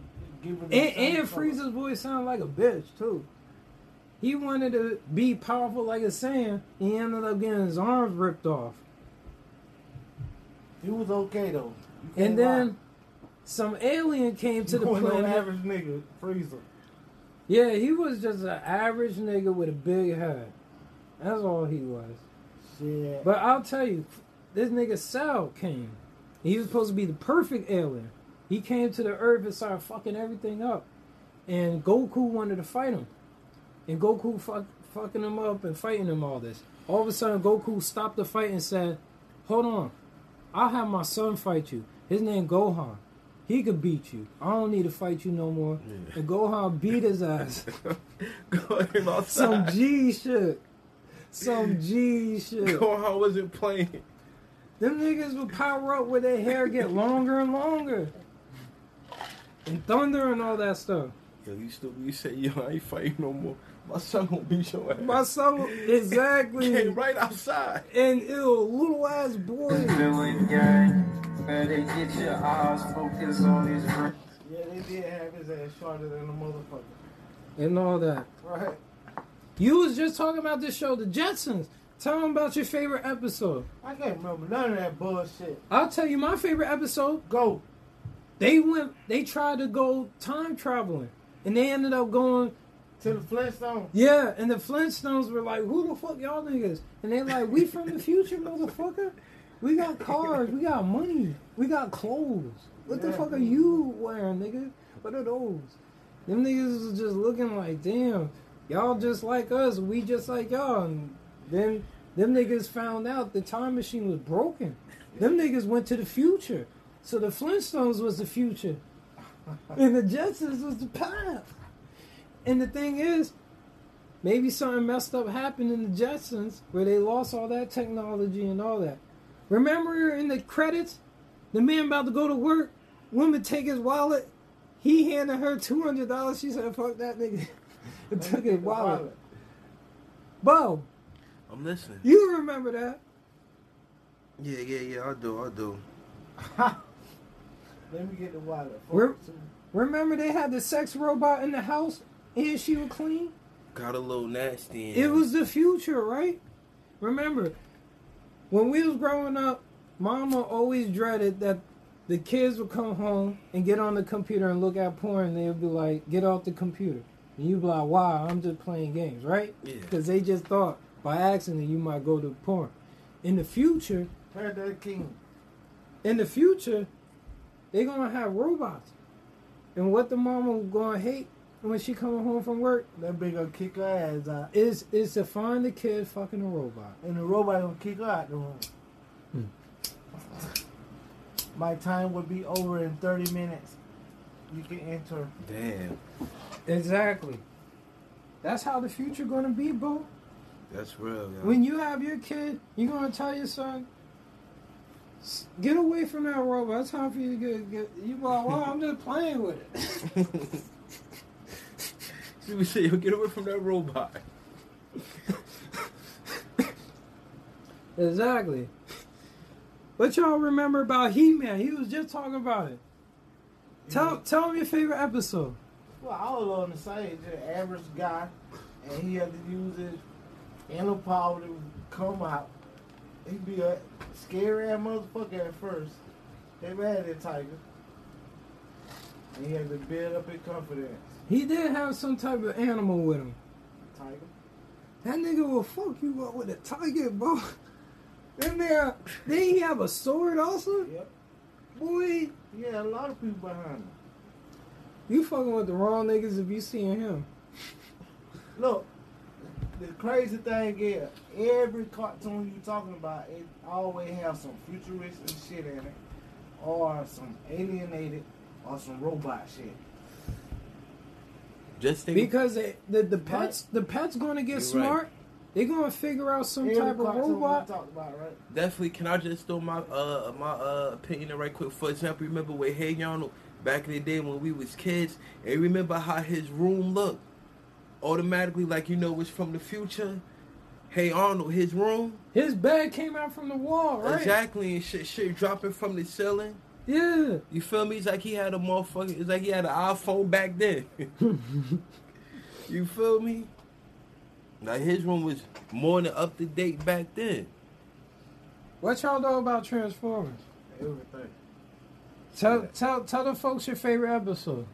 B: Give it
A: And, and. Frieza's voice sounded like a bitch too. He wanted to be powerful like a Saiyan. and He ended up getting his arms ripped off.
B: He was okay though.
A: And then some alien came to the planet.
B: average nigga, Frieza.
A: Yeah, he was just an average nigga with a big head. That's all he was.
B: Shit.
A: But I'll tell you, this nigga Cell came. He was supposed to be the perfect alien. He came to the Earth and started fucking everything up. And Goku wanted to fight him. And Goku fuck, fucking him up and fighting him all this. All of a sudden, Goku stopped the fight and said, Hold on. I'll have my son fight you. His name Gohan. He could beat you. I don't need to fight you no more.
C: Yeah.
A: And Gohan beat his ass. *laughs* Some G shit. Some G shit.
C: Gohan wasn't playing.
A: Them niggas would power up where their hair get longer and longer. And thunder and all that stuff.
C: Yo, you stupid. You say, yo, I ain't fighting no more. My son gonna beat your ass.
A: My son, exactly.
C: Came right outside.
A: And ew, little ass boy.
D: Feeling gang, better get your eyes focused on these.
B: Yeah, they did have his ass shorter than a motherfucker.
A: And all that.
B: Right.
A: You was just talking about this show, The Jetsons. Tell them about your favorite episode.
B: I can't remember none of that bullshit.
A: I'll tell you my favorite episode.
B: Go.
A: They went, they tried to go time traveling. And they ended up going
B: To the Flintstones.
A: Yeah, and the Flintstones were like, "Who the fuck y'all niggas?" And they're like, "We from the future, motherfucker. We got cars, we got money, we got clothes. What the
B: Yeah.
A: fuck are you wearing, nigga? What are those?" Them niggas was just looking like, "Damn, y'all just like us. We just like y'all." And then them niggas found out the time machine was broken. Them niggas went to the future, so the Flintstones was the future, and the Jetsons was the past. And the thing is, maybe something messed up happened in the Jetsons where they lost all that technology and all that. Remember in the credits, the man about to go to work, woman take his wallet, he handed her two hundred dollars. She said, "Fuck that nigga," *laughs* and took his wallet. Bo,
C: I'm listening.
A: you remember that?
C: Yeah, yeah, yeah. I do. I do. *laughs*
B: Let me get the wallet.
A: Where- Remember they had the sex robot in the house and she was clean?
C: Got a little nasty. in
A: It was the future, right? Remember, when we was growing up, Mama always dreaded that the kids would come home and get on the computer and look at porn. And they'd be like, "Get off the computer," and you'd be like, "Why? I'm just playing games, right?"
C: Yeah.
A: Because they just thought by accident, you might go to porn. In the future,
B: Paradise King.
A: in the future, they're gonna have robots. And what the mama gonna hate when she coming home from work
B: That bitch gonna kick her ass out.
A: is is to find the kid fucking a robot.
B: And the robot gonna kick her out the room.
A: Hmm.
B: My time would be over in 30 minutes. You can enter.
C: Damn,
A: Exactly. That's how the future gonna be, bro.
C: that's real. Yo.
A: When you have your kid, you gonna tell your son, "S- get away from that robot. It's time for you to get, get you like, well, I'm just playing with it. *laughs*
C: See, we say, get away from that robot.
A: exactly. What y'all remember about He Man? He was just talking about it. Tell tell him your favorite episode.
B: Well, I was on the same, just average guy, and he had to use his inner power to come out. He'd be a scary ass motherfucker at first. They mad at Tiger. And he had to build up his confidence.
A: He did have some type of animal with him.
B: Tiger.
A: That nigga will fuck you up with a tiger, bro. Then there, did he have a sword also?
B: Yep.
A: Boy,
B: He had a lot of people behind him.
A: you fucking with the wrong niggas if you seeing him.
B: Look, the crazy thing is, every cartoon you talking about, it always have some futuristic shit in it, or some alienated, or some robot shit.
C: Just think.
A: Because they, the the pets the pets gonna get
C: You're
A: smart. They're gonna figure out some
B: Every
A: type of
B: cartoon
A: robot.
B: we talk about, right?
C: Definitely, can I just throw my uh my uh opinion in right quick? For example, remember with Hey Arnold back in the day when we was kids, and remember how his room looked? Automatically, like you know, it's from the future. Hey Arnold, his room,
A: His bed came out from the wall, right?
C: exactly, and shit, shit dropping from the ceiling.
A: Yeah.
C: You feel me? It's like he had a motherfucker. It's like he had an iPhone back then. *laughs* you feel me? Like his room was more than up to date back then.
A: What y'all know about Transformers?
B: Everything.
A: Tell
C: Yeah.
A: tell tell the folks your favorite episode.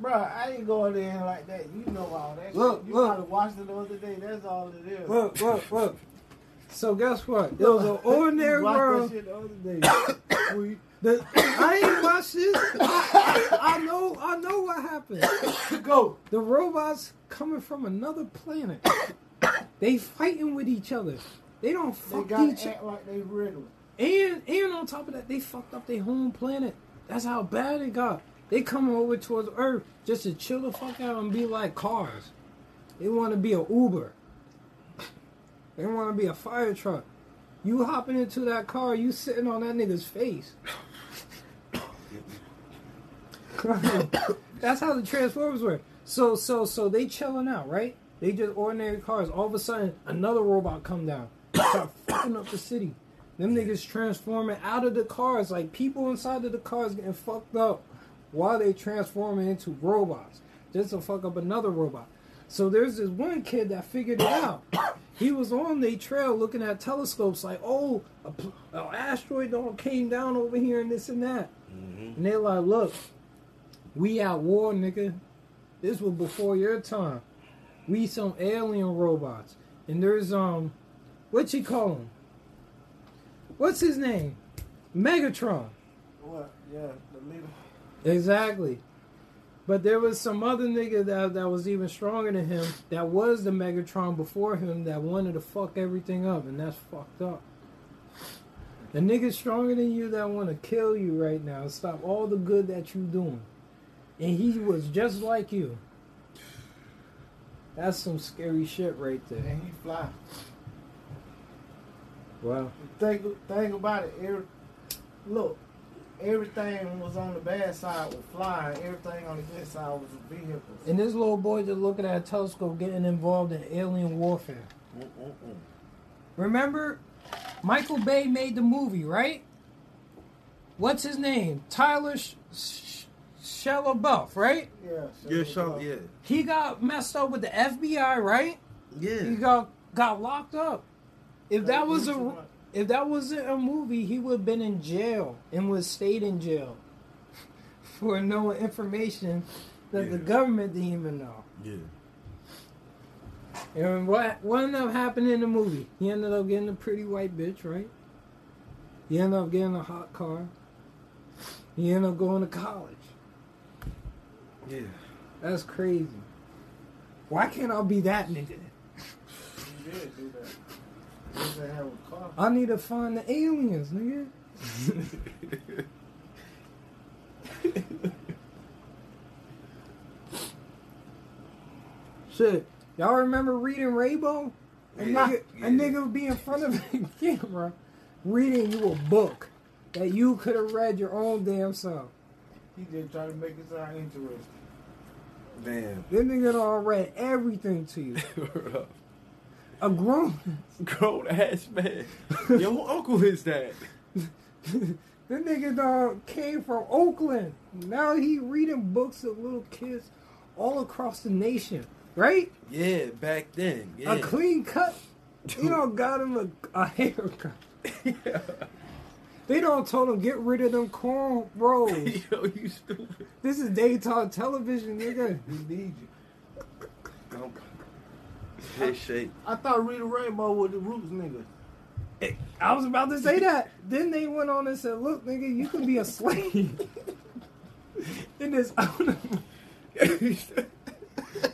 B: Bruh, I ain't going in like that. You know all that
A: Look,
B: shit. You
A: look.
B: probably watched it the other day. That's all it is.
A: Look, look, look. So guess what? *laughs* It was an ordinary world.
B: That shit the other day. *coughs*
A: The, I ain't watched this. I, I know I know what happened. *coughs*
B: go.
A: The robots coming from another planet. *coughs* They fighting with each other. They don't fuck
B: gotta
A: each other.
B: like they regular.
A: And and on top of that, they fucked up their home planet. That's how bad it got. They come over towards Earth just to chill the fuck out and be like cars. They want to be a Uber. *laughs* They want to be a fire truck. You hopping into that car, you sitting on that nigga's face. *coughs* That's how the Transformers work. So so so they chilling out, right? They just ordinary cars. All of a sudden, another robot come down, start *coughs* fucking up the city. Them niggas transforming out of the cars, like people inside of the cars getting fucked up while they transforming into robots, just to fuck up another robot. So there's this one kid that figured it out. He was on the trail looking at telescopes, like, oh, a, pl- an asteroid don't came down over here and this and that. And they're like, look, we at war, nigga. This was before your time. We some alien robots. And there's um what you call him? What's his name? Megatron.
B: What? Yeah, the leader.
A: Exactly. But there was some other nigga that that was even stronger than him that was the Megatron before him that wanted to fuck everything up and that's fucked up. The nigga stronger than you that want to kill you right now, stop all the good that you're doing. And he was just like you. That's some scary shit right there.
B: And he fly.
A: Wow.
B: Think, think about it. Look, everything was on the bad side was flying. Everything on the good side was vehicles.
A: And this little boy just looking at a telescope getting involved in alien warfare.
B: Mm-mm-mm.
A: Remember, Michael Bay made the movie, right? What's his name? Tyler Sh- Sh- Shia LaBeouf, right?
B: Yeah.
C: Yeah,
B: so-
C: yeah.
A: He got messed up with the FBI, right?
C: Yeah.
A: He got got locked up. If that was a
B: much.
A: If that wasn't a movie, he would have been in jail and would stayed in jail *laughs* for knowing information that the government didn't even know.
C: Yeah.
A: And what what ended up happening in the movie? He ended up getting a pretty white bitch, right? He ended up getting a hot car. He ended up going to college.
C: Yeah.
A: That's crazy. Why can't I be that nigga?
B: He did do that.
A: I need to find the aliens, nigga. *laughs* Shit. Y'all remember reading Rainbow? A
C: Yeah.
A: nigga, a nigga would be in front of the *laughs* camera reading you a book that you could have read your own damn self.
B: He just trying to make it sound interesting.
C: Damn.
A: This nigga done read everything to you. *laughs* A grown
C: Grown ass man. *laughs* Yo, who uncle is that?
A: This nigga dog came from Oakland. Now he reading books of little kids all across the nation, right?
C: Yeah, back then. Yeah.
A: A clean cut. You *laughs* know, got him a, a haircut. They don't told him get rid of them cornrows. *laughs*
C: Yo, you stupid.
A: this is daytime television, nigga.
B: He need you.
C: Um, Head shake.
B: I thought Reading Rainbow was the Roots nigga.
A: I was about to say that. Then they went on and said, "Look, nigga, you can be a slave *laughs* in this."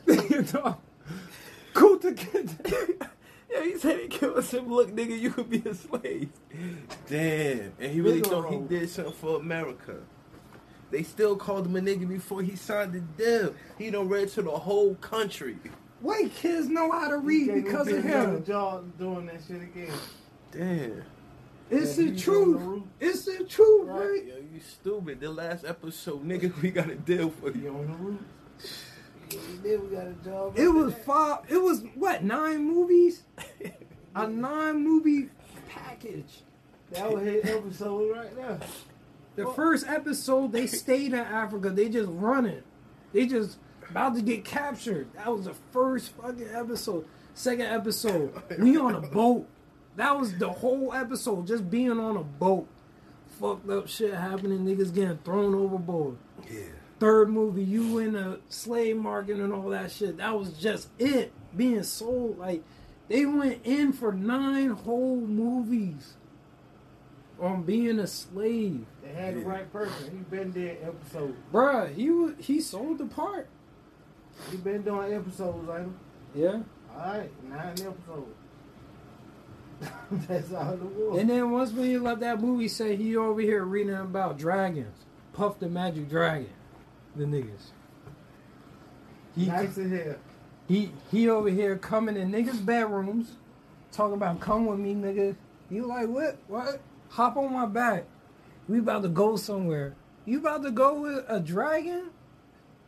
A: Nigga, dog. Kunta Kinte.
C: Yeah, he said he killed him. Look, nigga, you could be a slave. Damn. And he really thought he did something for America. They still called him a nigga before he signed the deal. He done read to the whole country.
A: White kids know how to read because of
B: be Young
A: him.
B: John doing that shit again.
C: Damn.
A: It's
B: Yeah,
A: the
B: he's on
A: truth.
B: the.
A: It's the truth,
B: Right.
A: right?
C: Yo, you stupid. The last episode, nigga, we got a deal for
B: He
C: you.
B: on the roof. Yeah. We got a job.
A: It was five. It was what nine movies? A *laughs* nine movie package.
B: That was his episode right there.
A: The first episode, they stayed in Africa. They just running. They just about to get captured. That was the first fucking episode. Second episode, we on a boat. That was the whole episode, just being on a boat. Fucked up shit happening. Niggas getting thrown overboard.
C: Yeah.
A: Third movie, you in the slave market and all that shit. That was just it. Being sold. Like, they went in for nine whole movies on being a slave.
B: They had the right person. He been there episode.
A: Bruh, he he sold the part.
B: He been doing episodes, ain't he?
A: Yeah.
B: All right, nine episodes. *laughs* That's all it was.
A: And then once when he left that movie, say he over here reading about dragons. Puff the Magic Dragon. The niggas. He,
B: nice to here.
A: he he over here coming in niggas' bedrooms, talking about come with me, nigga. You like what? What? Hop on my back. We about to go somewhere. You about to go with a dragon?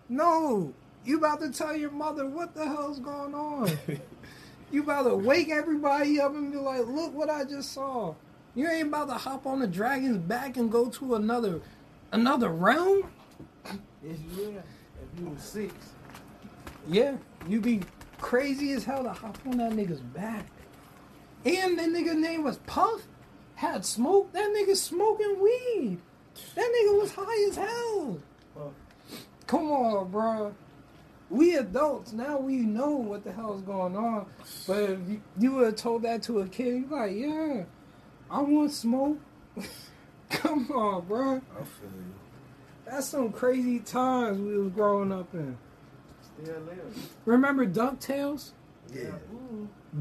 A: No. You about to tell your mother what the hell's going on? *laughs* you about to wake everybody up and be like, look what I just saw. You ain't about to hop on the dragon's back and go to another another realm?
B: Yes, will. If you were six.
A: Yeah, you'd be crazy as hell to hop on that nigga's back. And that nigga name was Puff. Had smoke. That nigga smoking weed. That nigga was high as hell.
B: Puff.
A: Come on, bro. We adults now. We know what the hell's going on. But if you, you would have told that to a kid, you like, yeah, I want smoke. *laughs* Come on, bro.
C: I feel you.
A: That's some crazy times we was growing up in.
B: Still live.
A: Remember Ducktales?
C: Yeah.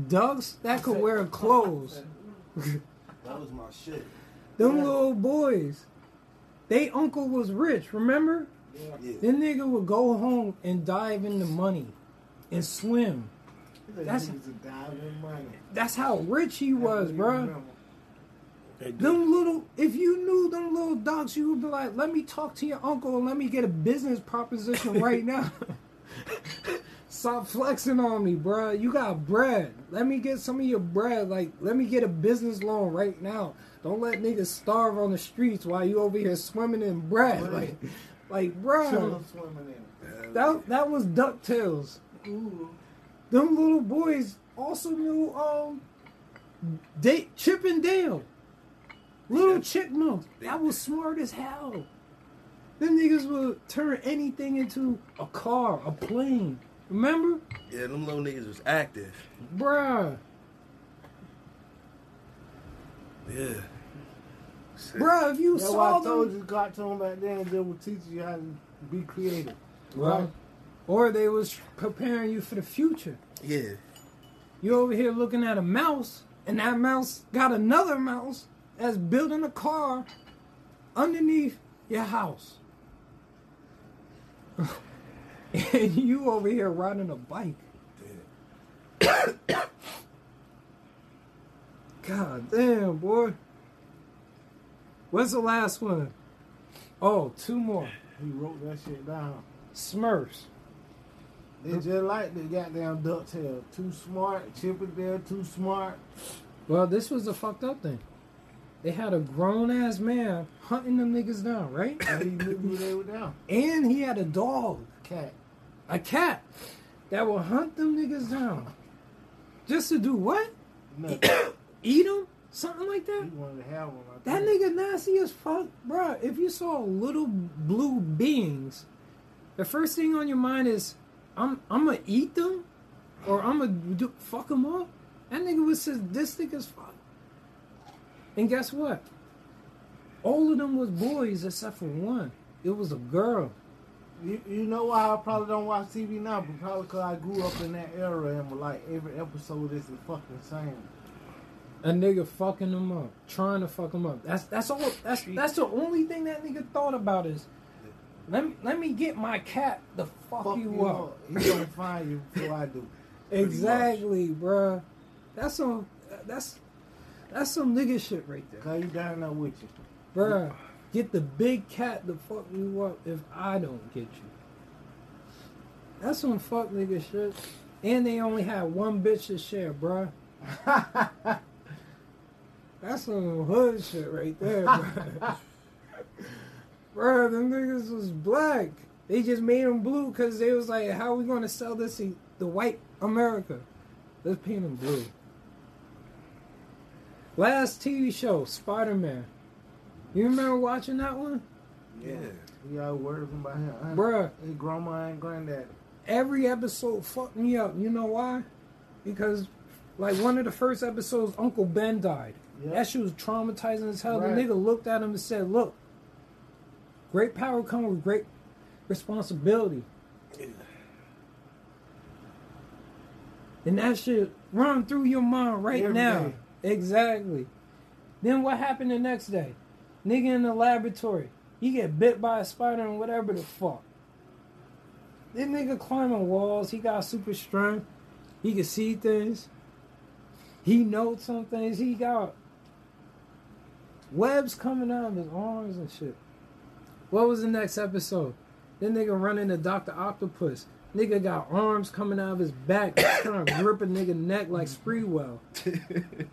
A: Ducks that could wear clothes. *laughs*
C: That was my shit.
A: Them
B: Yeah.
A: little boys. They uncle was rich, remember?
B: Yeah.
C: Yeah.
A: This nigga would go home and dive into money and swim.
B: That's
A: That's-
B: a dime in money.
A: That's how rich he was,
B: That's what you
A: bruh.
B: remember.
C: They do.
A: Them little, if you knew them little dogs, you would be like, let me talk to your uncle and let me get a business proposition right now. *laughs* Stop flexing on me, bruh. You got bread. Let me get some of your bread. Like, let me get a business loan right now. Don't let niggas starve on the streets while you over here swimming in bread. Like, like, bruh.
B: Children swimming in.
A: That that was Ducktales.
B: Ooh.
A: Them little boys also knew um, they, Chip and Dale. Little chipmunks. That was smart as hell. Them niggas would turn anything into a car, a plane. Remember?
C: Yeah, them little niggas was active.
A: Bruh.
C: Yeah.
A: Bruh, if you
B: That's why I told
A: them.
B: you them back then they would teach you how to be creative.
A: Right. Or they was preparing you for the future.
C: Yeah.
A: You over here looking at a mouse, and that mouse got another mouse that's building a car underneath your house. and *laughs* you over here riding a bike. *coughs* God damn, boy. What's the last one? Oh, two more.
B: He wrote that shit down.
A: Smurfs.
B: They just like the goddamn ducktail. Too smart, Chip is there, too smart.
A: Well, this was the fucked up thing. They had a grown ass man hunting them niggas down, right?
B: And he knew who they were down.
A: And he had a dog, A
B: Cat.
A: a cat, that will hunt them niggas down. Just to do what? *coughs* Eat them? Something like
B: he
A: that?
B: wanted to have one.
A: That nigga nasty as fuck, bro. If you saw little blue beings, the first thing on your mind is, I'm I'm gonna eat them, or I'm gonna do, fuck them up. That nigga was sadistic as fuck. And guess what? All of them was boys except for one. It was a girl.
B: You, you know why I probably don't watch TV now? But probably because I grew up in that era and like every episode is the fucking same.
A: A nigga fucking them up, trying to fuck them up. That's that's all. That's that's the only thing that nigga thought about is, let me, let me get my cat the fuck,
B: Fuck
A: you,
B: you
A: up.
B: up. He gonna find you before I do. *laughs*
A: Exactly, bruh. That's some that's that's some nigga shit right there.
B: Cause you down there with you.
A: Bruh. Get the big cat to fuck you up if I don't get you. That's some fuck nigga shit. And they only had one bitch to share, bruh. *laughs* That's some hood shit right there, bruh. *laughs* bruh, them niggas was black. They just made them blue because they was like, how we gonna sell this to the white America? Let's paint them blue. Last TV show, Spider Man. You remember watching that one?
C: Yeah.
B: We all worried about him. Huh?
A: Bruh,
B: His grandma and granddad.
A: every episode fucked me up. You know why? Because, like, one of the first episodes, Uncle Ben died.
B: Yep.
A: That shit was traumatizing as hell.
B: Right.
A: The nigga looked at him and said, Look, great power comes with great responsibility. And that shit run through your mind right
B: Every
A: now.
B: day.
A: Exactly. Then what happened the next day? Nigga in the laboratory. He get bit by a spider and whatever the fuck. This nigga climbing walls. He got super strength. He can see things. He knows some things. He got webs coming out of his arms and shit. What was the next episode? Then nigga running to Dr. Octopus. Nigga got arms coming out of his back, *coughs* trying to grip a nigga neck like Sprewell. *laughs*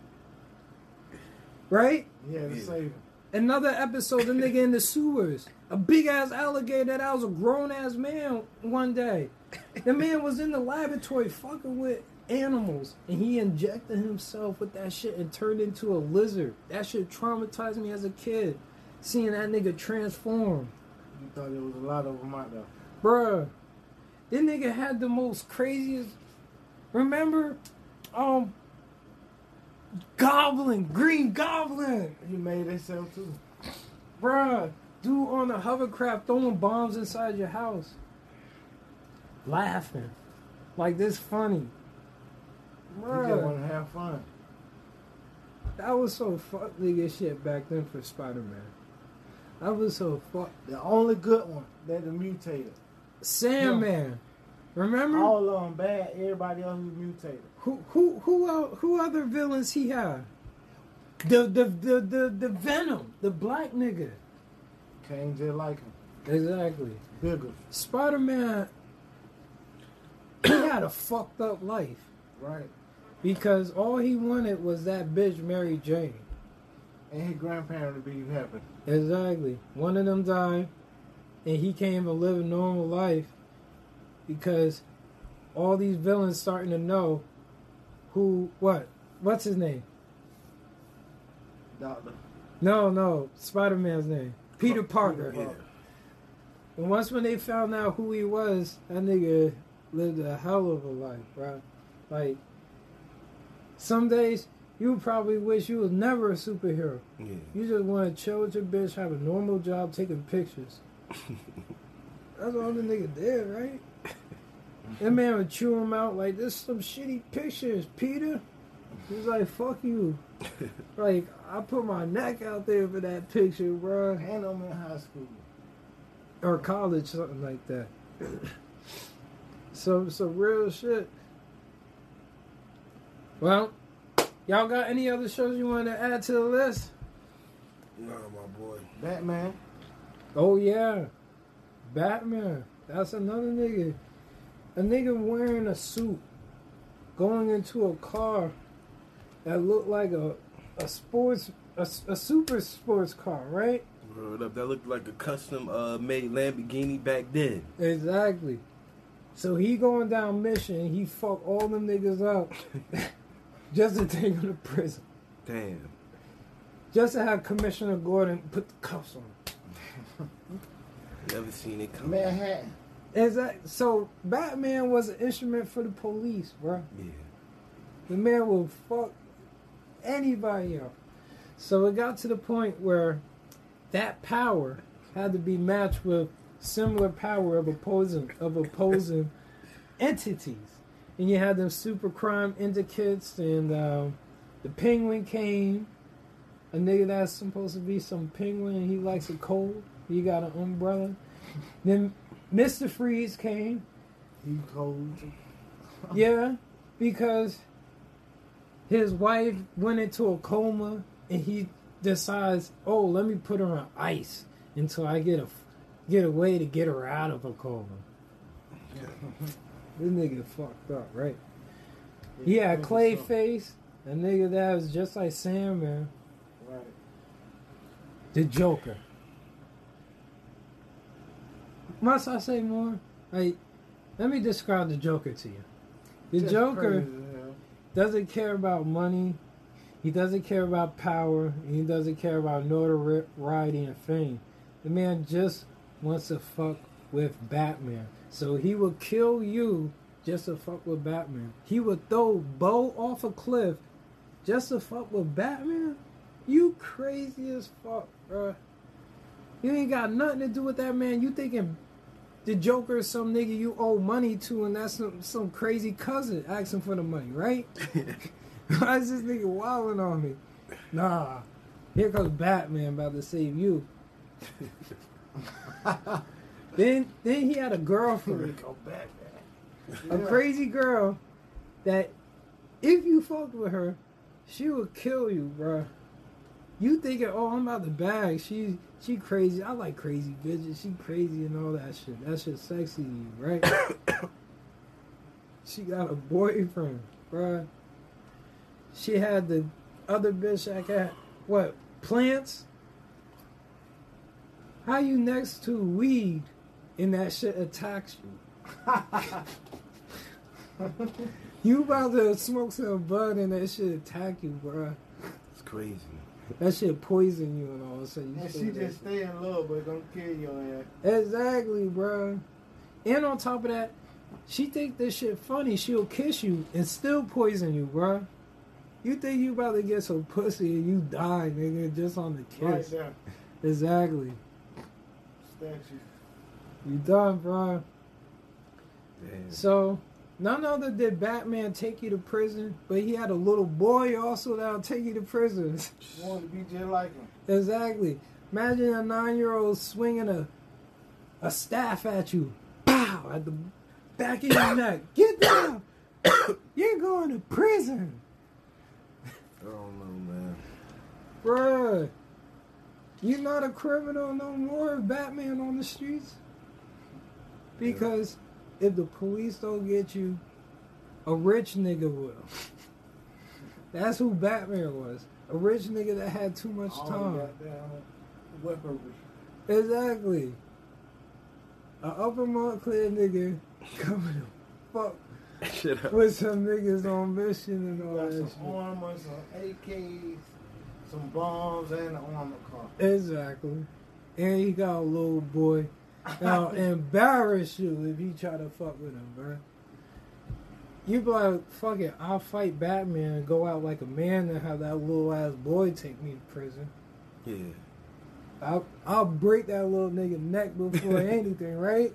A: Right?
B: He had to
C: Yeah.
B: save him.
A: Another episode, the nigga in the sewers. A big ass alligator that was a grown ass man one day. The man was in the laboratory fucking with animals and he injected himself with that shit and turned into a lizard. That shit traumatized me as a kid. Seeing that nigga transform.
B: You thought there was a lot of them out there.
A: Bruh. This nigga had the most craziest. Remember? Um. Goblin, Green Goblin.
B: He made himself too.
A: Bruh, dude on a hovercraft throwing bombs inside your house. Laughing. Like this funny.
B: He just want to have fun.
A: that was so fuck nigga shit back then for Spider Man. That was so fuck.
B: The only good one that the mutated.
A: Sandman. Remember?
B: All of them bad. Everybody else was mutated.
A: Who who who el- who other villains he had? The the the the, the Venom, the black nigga.
B: Came just like him.
A: Exactly.
B: Bigger.
A: Spider Man. he had a fucked up life
B: Right.
A: Because all he wanted was that bitch Mary Jane.
B: And his grandparents to be happy.
A: Exactly. One of them died, and he came to live a normal life because all these villains starting to know who what what's his name?
B: Doctor.
A: No, no, Spider Man's name. Peter Parker.
B: Parker.
A: And once when they found out who he was, that nigga lived a hell of a life, bro. Like, some days you probably wish you was never a superhero.
C: Yeah.
A: You just want to chill with your bitch, have a normal job, taking pictures. *laughs* That's all the nigga did, right? That man would chew him out like, this some shitty pictures, Peter. He's like, fuck you. *laughs* like, I put my neck out there for that picture, bro.
B: And I'm in high school.
A: Or college, something like that. *laughs* so, some real shit. Well, y'all got any other shows you want to add to the list?
C: Nah, my boy.
B: Batman.
A: Oh yeah, Batman. That's another nigga. A nigga wearing a suit, going into a car that looked like a a sports a, a super sports car, right?
C: Word up. That looked like a custom uh, made Lamborghini back then.
A: Exactly. So he going down mission. He fuck all them niggas up *laughs* just to take him to prison.
C: Damn.
A: Just to have Commissioner Gordon put the cuffs on. him. *laughs*
C: Never seen it come.
B: Manhattan.
A: Exactly. So Batman was an instrument for the police, bro.
C: Yeah.
A: The man will fuck anybody up. So it got to the point where that power had to be matched with similar power of opposing of opposing entities. And you had them super crime indicates and um, the penguin came. A nigga that's supposed to be some penguin and he likes it cold. He got an umbrella. Then Mr. Freeze came.
B: He cold. *laughs*
A: Yeah, because his wife went into a coma and he decides, oh, let me put her on ice until I get a get a way to get her out of a coma. *laughs* this nigga fucked up, right? He had Clayface, a nigga that was just like Sandman.
B: Right.
A: The Joker. Must I say more? Like, let me describe the Joker to you. The
B: Just
A: Joker
B: crazy,
A: doesn't care about money. He doesn't care about power. And he doesn't care about notoriety and fame. The man just wants to fuck with Batman. So he will kill you just to fuck with Batman. He would throw Bo off a cliff just to fuck with Batman? You crazy as fuck, bruh. You ain't got nothing to do with that man. You thinking the Joker is some nigga you owe money to, and that's some, some crazy cousin asking for the money, right? *laughs* Why is this nigga wilding on me? Nah. Here comes Batman about to save you. *laughs* then then he had a girlfriend.
B: Go back,
A: A crazy girl that if you fucked with her, she would kill you, bruh. You thinking, oh, I'm about to bag. She she crazy. I like crazy bitches. She crazy and all that shit. That shit sexy to you, right? *coughs* she got a boyfriend, bruh. She had the other bitch I got what plants. How you next to weed and that shit attacks you? you about to smoke some bud and that shit attack you, bruh.
C: It's crazy.
A: That shit poison you and all of a sudden. You
B: And she
A: that
B: just stay in love, but don't kill your ass.
A: Exactly, bro. And on top of that, she think this shit funny. She'll kiss you and still poison you, bro. You think you about to get some pussy and you die, nigga, just on the
B: Right
A: kiss.
B: there.
A: Exactly.
B: Statue.
A: You done, bro.
C: Damn.
A: So, none other did Batman take you to prison, but he had a little boy also that'll take you to prison. *laughs*
B: Want to be just like him.
A: Exactly. Imagine a nine-year-old swinging a a staff at you, pow, at the back of your neck. *coughs* Get down. *coughs* You're going to prison,
C: I don't know, man.
A: bruh. You're not a criminal no more. Batman on the streets. Because if the police don't get you, a rich nigga will. That's who Batman was. A rich nigga that had too much
B: All
A: time. Exactly. A upper Montclair nigga coming to fuck
C: Shut up.
A: with some niggas on mission and all
B: Got
A: that
B: some
A: shit.
B: armor, some AKs, some bombs, and an armor car.
A: Exactly. And he got a little boy. Now embarrass you if he try to fuck with him, bro. you be like, fuck it, I'll fight Batman and go out like a man and have that little ass boy take me to prison.
C: Yeah.
A: I'll, I'll break that little nigga neck before *laughs* anything, right?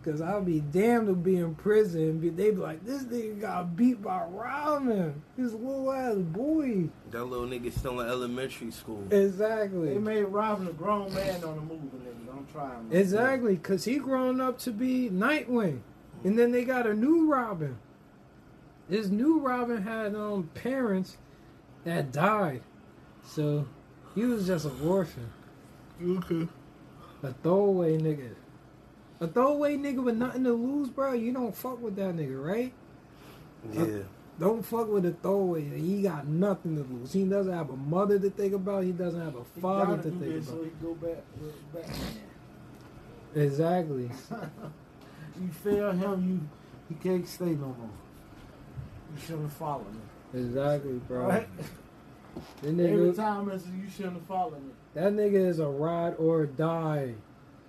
A: Because I'll be damned to be in prison. and be- They be like, this nigga got beat by Robin. This little ass boy.
C: That little nigga still in elementary school.
A: Exactly.
B: They made Robin a grown man on the movie, nigga. Don't try him.
A: Exactly, because he grown up to be Nightwing. And then they got a new Robin. This new Robin had um parents that died. So he was just an orphan.
B: Okay.
A: A throwaway nigga. A throwaway nigga with nothing to lose, bro. You don't fuck with that nigga, right?
C: Yeah.
A: Uh, don't fuck with a throwaway. He got nothing to lose. He doesn't have a mother to think about. He doesn't have a father
B: gotta
A: think
B: this so
A: about.
B: he go back with Batman.
A: Exactly. *laughs*
B: You fail him, you he can't stay no more. You shouldn't have followed me.
A: Exactly, bro.
B: Right?
A: That
B: Every
A: nigga,
B: time I you shouldn't have followed me.
A: that nigga is a ride or die.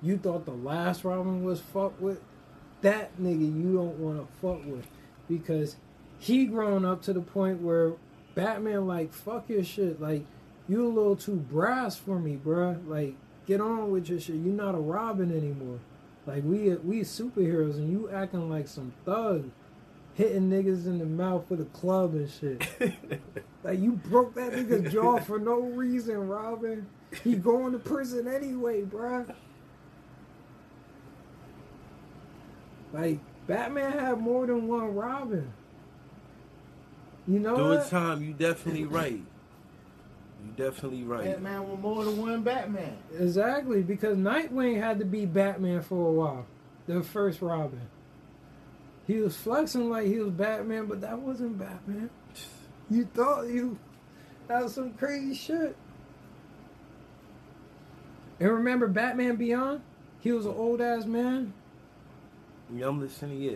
A: You thought the last Robin was fucked with? That nigga you don't want to fuck with. Because he grown up to the point where Batman like, fuck your shit. Like, you a little too brass for me, bruh. Like, get on with your shit. you not a Robin anymore. Like, we we superheroes and you acting like some thug. Hitting niggas in the mouth with a club and shit. *laughs* Like you broke that nigga's jaw for no reason, Robin. He going to prison anyway, bruh. Like Batman had more than one Robin. You know
C: Doing
A: what?
C: time, you definitely right. You definitely right.
B: Batman was more than one Batman.
A: Exactly, because Nightwing had to be Batman for a while. The first Robin. He was flexing like he was Batman, but that wasn't Batman. You thought you that was some crazy shit. And remember Batman Beyond? He was an old ass man.
C: Yeah, I'm listening, yeah.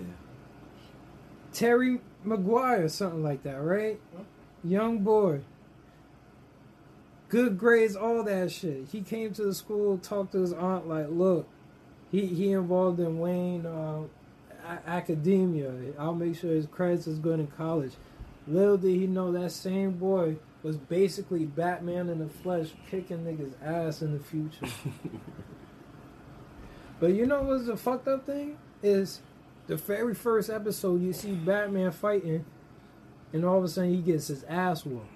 A: Terry Maguire, something like that, right? Young boy. Good grades, all that shit. He came to the school, talked to his aunt, like, look, he he involved in Wayne uh, a- academia. I'll make sure his credits is good in college. Little did he know that same boy was basically Batman in the flesh, kicking niggas ass in the future. *laughs* but you know what's the fucked up thing is the very first episode you see Batman fighting, and all of a sudden he gets his ass whooped.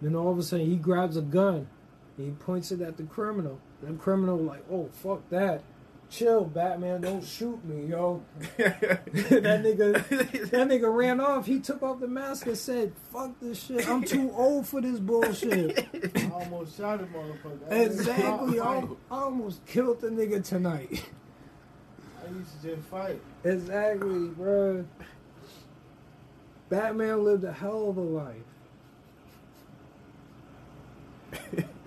A: Then all of a sudden he grabs a gun and he points it at the criminal. The criminal like, oh fuck that. Chill, Batman, don't shoot me, yo. *laughs* that nigga *laughs* that nigga ran off. He took off the mask and said, fuck this shit. I'm too old for this bullshit.
B: I almost shot him, motherfucker. I used to
A: exactly. I,
B: fight.
A: I almost killed the nigga tonight. *laughs*
B: I used to just fight.
A: Exactly, bro. Batman lived a hell of a life.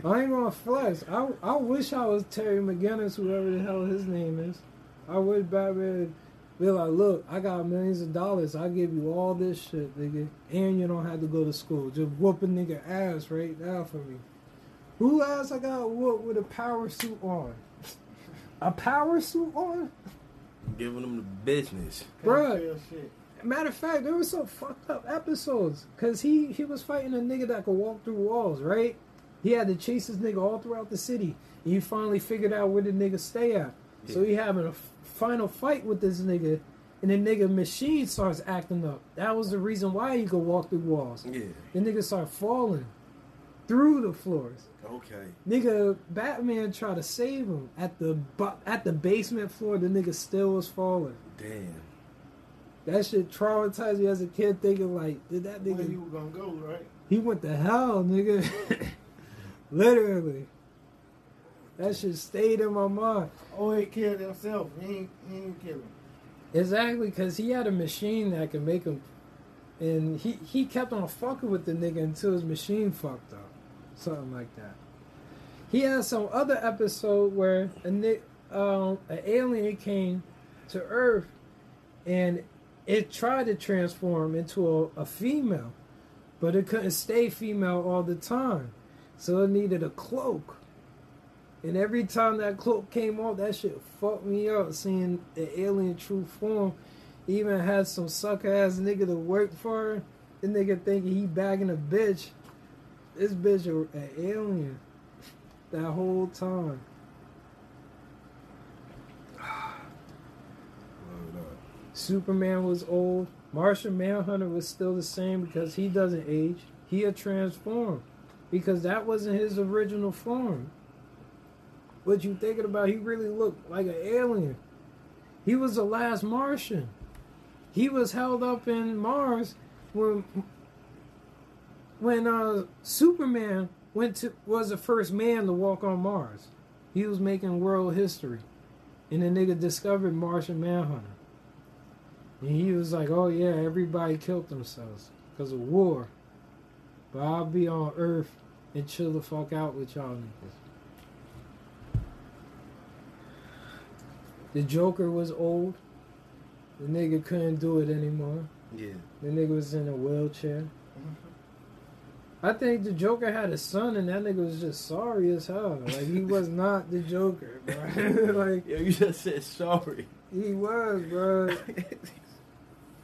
A: I ain't gonna flex. I, I wish I was Terry McGinnis, whoever the hell his name is. I wish Batman be like, look, I got millions of dollars. I'll give you all this shit, nigga. And you don't have to go to school. Just whoop a nigga ass right now for me. Who ass I got whooped with a power suit on? A power suit on?
C: Giving them the business.
A: Bruh.
B: Can't feel shit.
A: Matter of fact, there was some fucked up episodes because he he was fighting a nigga that could walk through walls, right? He had to chase this nigga all throughout the city. And he finally figured out where the nigga stay at. So he having a f- final fight with this nigga, and the nigga machine starts acting up. That was the reason why he could walk through walls.
C: Yeah.
A: The nigga start falling through the floors.
C: Okay.
A: Nigga, Batman tried to save him at the bu- at the basement floor. The nigga still was falling.
C: Damn.
A: That shit traumatized me as a kid, thinking like, did that nigga?
B: Where
A: nigga?
B: you were gonna go, right?
A: He went to hell, nigga. *laughs* Literally. That shit stayed in my mind.
B: Oh, he killed himself. He ain't, he ain't kill him.
A: Exactly, because he had a machine that could make him. And he, he kept on fucking with the nigga until his machine fucked up. Something like that. He had some other episode where a um, an alien came to Earth and it tried to transform into a, a female, but it couldn't stay female all the time. So it needed a cloak. And every time that cloak came off, that shit fucked me up seeing the alien true form. Even had some sucker ass nigga to work for her. The nigga thinking he bagging a bitch. This bitch an alien. That whole time. Superman was old. Martian Manhunter was still the same because he doesn't age. He had transformed because that wasn't his original form. What you thinking about? He really looked like an alien. He was the last Martian. He was held up in Mars when when uh, Superman went to was the first man to walk on Mars. He was making world history, and the nigga discovered Martian Manhunter. And he was like, "Oh yeah, everybody killed themselves because of war, but I'll be on Earth and chill the fuck out with y'all niggas." The Joker was old. The nigga couldn't do it anymore.
C: Yeah.
A: The nigga was in a wheelchair. I think the Joker had a son, and that nigga was just sorry as hell. Like he was *laughs* not the Joker, bro. *laughs* like
C: Yo, you just said sorry.
A: he was, bro. *laughs*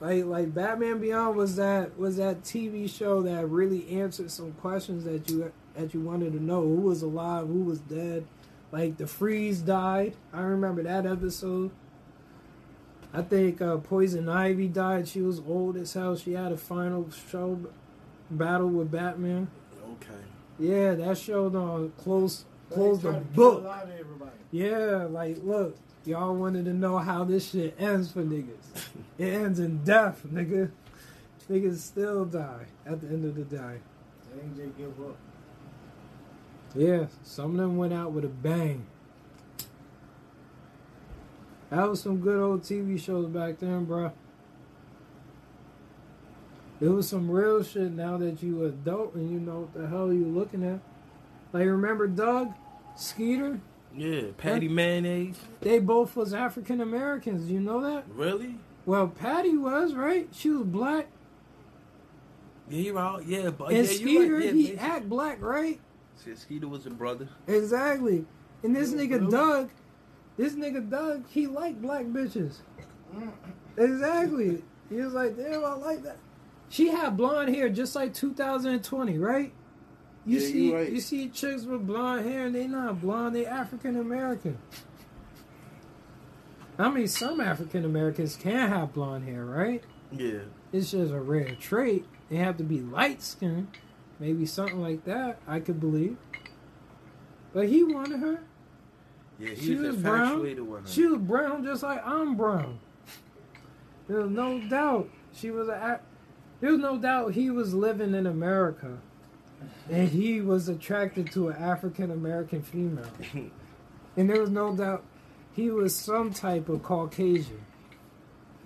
A: Like like Batman Beyond was that was that TV show that really answered some questions that you that you wanted to know who was alive, who was dead. Like the Freeze died. I remember that episode. I think uh, Poison Ivy died. She was old as hell. She had a final show battle with Batman.
C: Okay.
A: Yeah, that show done close
B: They
A: closed the
B: tried to kill
A: book.
B: A lot of everybody.
A: Yeah, like look, y'all wanted to know how this shit ends for niggas. it ends in death, nigga. Niggas still die at the end of the day.
B: They ain't just give up.
A: Yeah, some of them went out with a bang. That was some good old TV shows back then, bro. It was some real shit now that you adult and you know what the hell you looking at. Like remember Doug, Skeeter?
C: Yeah, Patti Mayonnaise.
A: They both was African Americans. You know that?
C: Really?
A: Well, Patti was right. She was black,
C: Yeah, you're out. Yeah, but
A: and
C: yeah,
A: Skeeter
C: right. Yeah,
A: he act black, right?
C: Said Skeeter was a brother.
A: Exactly. And this
B: Yeah,
A: nigga
B: blue.
A: Doug, this nigga Doug, he liked black bitches. *laughs* Exactly. He was like, damn, I like that. She had blonde hair just like 2020, right? You
C: Yeah,
A: see,
C: right.
A: you see chicks with blonde hair, and they not blonde, they African American. I mean, some African Americans can have blonde hair, right?
C: Yeah.
A: It's just a rare trait. They have to be light skinned. Maybe something like that, I could believe. But he wanted her.
C: Yeah, he
A: She
C: was,
A: was brown. She was brown just like I'm brown. There's no doubt she was a. There's no doubt he was living in America, and he was attracted to an African American female, *laughs* and there was no doubt he was some type of Caucasian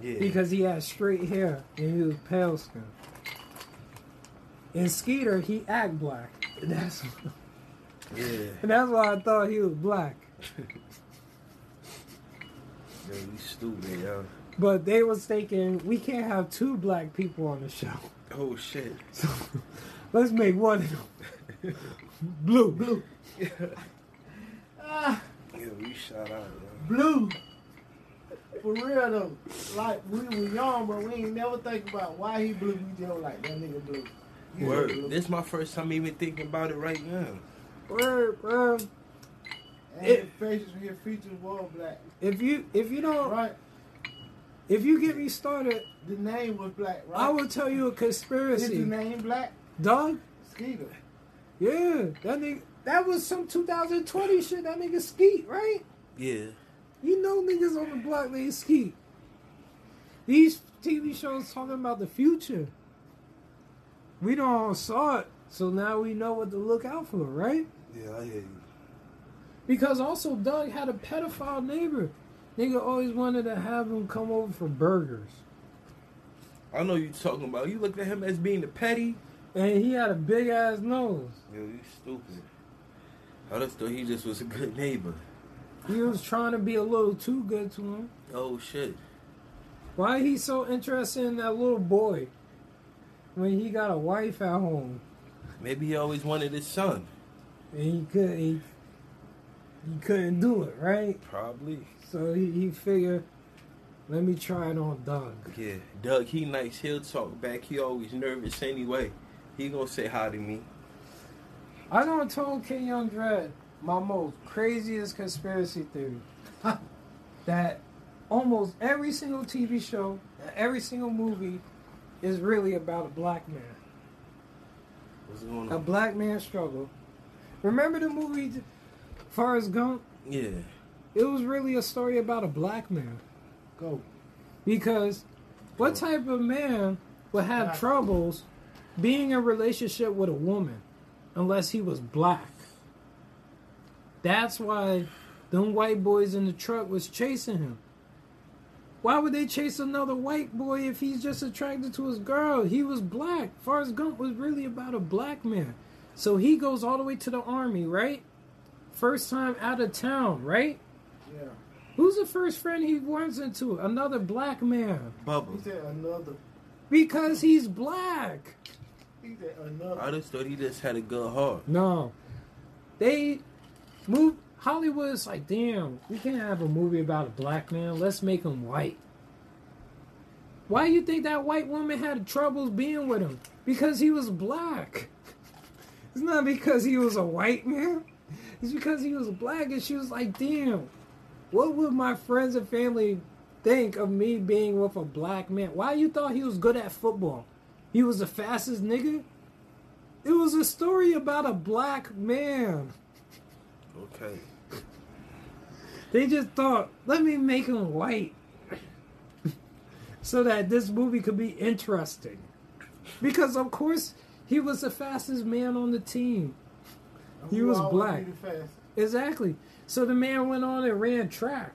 C: yeah.
A: because he had straight hair and he was pale skin. And Skeeter, he act black. And *laughs* that's
C: yeah. *laughs*
A: and that's why I thought he was black.
C: Yo, you stupid, yo.
A: But they was thinking we can't have two black people on the show.
C: Oh shit.
A: So let's make one of them. Blue, blue.
B: Ah,
C: Yo, you shot out, yo.
B: blue. For real though, like we were young, but we ain't never think about why he blue. We just like that nigga blue. He
C: Word.
B: blue.
C: This is my first time even thinking about it right now.
A: Word, bro.
B: And
A: it-
B: faces, his features were black.
A: If you if you don't
B: Right.
A: If you get me started,
B: The name was black, right?
A: I will tell you a conspiracy.
B: Is the name black?
A: Dog?
B: Skeeter.
A: Yeah, that nigga that was some 2020 shit. That nigga skeet, right?
C: Yeah.
A: You know niggas on the block they skeet. These TV shows talking about the future. We don't all saw it, so now we know what to look out for, right?
C: Yeah, I hear you.
A: Because also Doug had a pedophile neighbor. Nigga always wanted to have him come over for burgers.
C: I know you talking about. You looked at him as being the petty.
A: And he had a big ass nose.
C: Yo, you stupid. I just thought he just was a good neighbor.
A: He was trying to be a little too good to him.
C: Oh shit.
A: Why he so interested in that little boy when he got a wife at home
C: Maybe he always wanted his son.
A: and he couldn't he, he couldn't do it right?
C: Probably.
A: So he, he figured Let me try it on Doug.
C: Yeah, Doug, he nice. He'll talk back. He always nervous anyway. He gonna say hi to me.
A: I done told King Young Dread my most craziest conspiracy theory. *laughs* that almost every single TV show, every single movie is really about a black man.
C: What's going on?
A: A black man struggle. Remember the movie Forrest Gump?
C: Yeah.
A: It was really a story about a black man.
B: Go.
A: Because what type of man would have
B: Black.
A: troubles being in a relationship with a woman unless he was black? That's why them white boys in the truck was chasing him. Why would they chase another white boy if he's just attracted to his girl? He was black. Forrest Gump was really about a black man. So he goes all the way to the army, right? First time out of town, right?
B: Yeah.
A: Who's the first friend he runs into? Another black man.
B: He
C: Bubba.
B: said another.
A: Because he's black.
B: He said another.
C: I just thought he just had a good heart.
A: No. They move Hollywood's like, damn, we can't have a movie about a black man. Let's make him white. Why do you think that white woman had troubles being with him? Because he was black. *laughs* It's not because he was a white man. *laughs* It's because he was black and she was like, damn, what would my friends and family think of me being with a black man? Why you thought he was good at football? He was the fastest nigga? It was a story about a black man.
C: Okay.
A: They just thought, let me make him white. *laughs* so that this movie could be interesting. Because, of course, he was the fastest man on the team. He was black. Exactly. So the man went on and ran track.